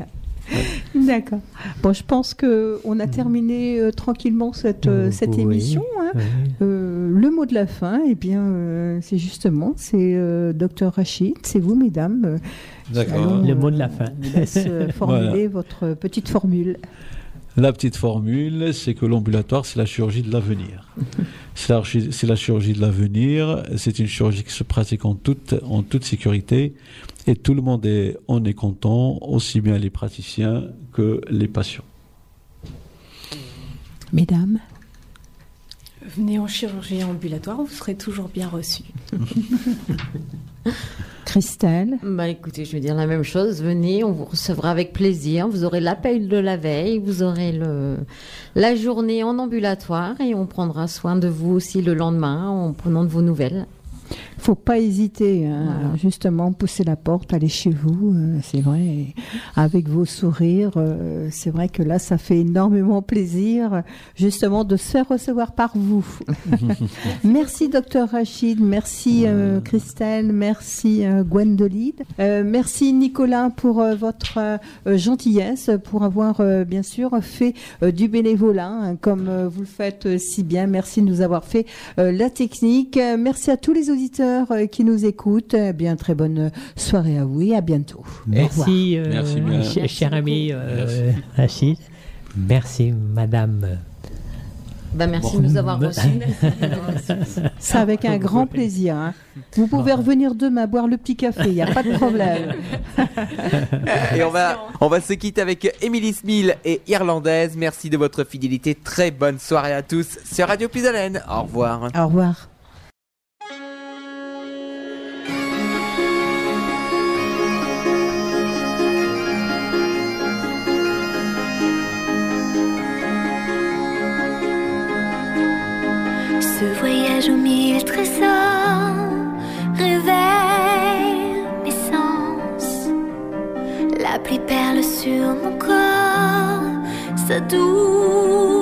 D'accord. Bon, je pense que on a terminé euh, tranquillement cette, euh, cette Oui, émission. hein. oui. Euh, le mot de la fin, eh bien, euh, c'est justement, c'est euh, Docteur Rachid, c'est vous, mesdames. euh, allons, Le euh, mot de la fin. euh, formuler votre petite formule. La petite formule, c'est que l'ambulatoire, c'est la chirurgie de l'avenir. C'est la, chirurgie de l'avenir. C'est une chirurgie qui se pratique en toute, en toute sécurité. Et tout le monde est, en est content, aussi bien les praticiens que les patients. Mesdames, Venez en chirurgie ambulatoire, vous serez toujours bien reçus. Christelle, Bah écoutez, je vais dire la même chose. Venez, on vous recevra avec plaisir. Vous aurez l'appel de la veille, vous aurez le, la journée en ambulatoire et on prendra soin de vous aussi le lendemain en prenant de vos nouvelles. Faut pas hésiter, hein, Voilà. justement, pousser la porte, aller chez vous, euh, c'est vrai, et avec vos sourires, euh, c'est vrai que là, ça fait énormément plaisir, justement, de se faire recevoir par vous. merci, docteur Rachid, merci, euh, Christelle, merci, Gwendoline, merci, Nicolas, pour votre gentillesse, pour avoir, bien sûr, fait du bénévolat, hein, comme vous le faites si bien. Merci de nous avoir fait la technique. Merci à tous les auditeurs euh, qui nous écoutent. Eh bien, très bonne soirée à vous et à bientôt. Merci, euh, Merci bien. cher ami euh, Rachid. Merci, madame. Bah merci Bon. de nous avoir reçus. C'est avec un grand plaisir. hein. Vous pouvez revenir demain boire le petit café, il n'y a pas de problème. Et on va, on va se quitter avec Emily Smil et Irlandaise. Merci de votre fidélité. Très bonne soirée à tous sur Radio Pisalène. Au revoir. Au revoir. Voyage aux mille trésors révèle mes sens. La pluie perle sur mon corps, sa douce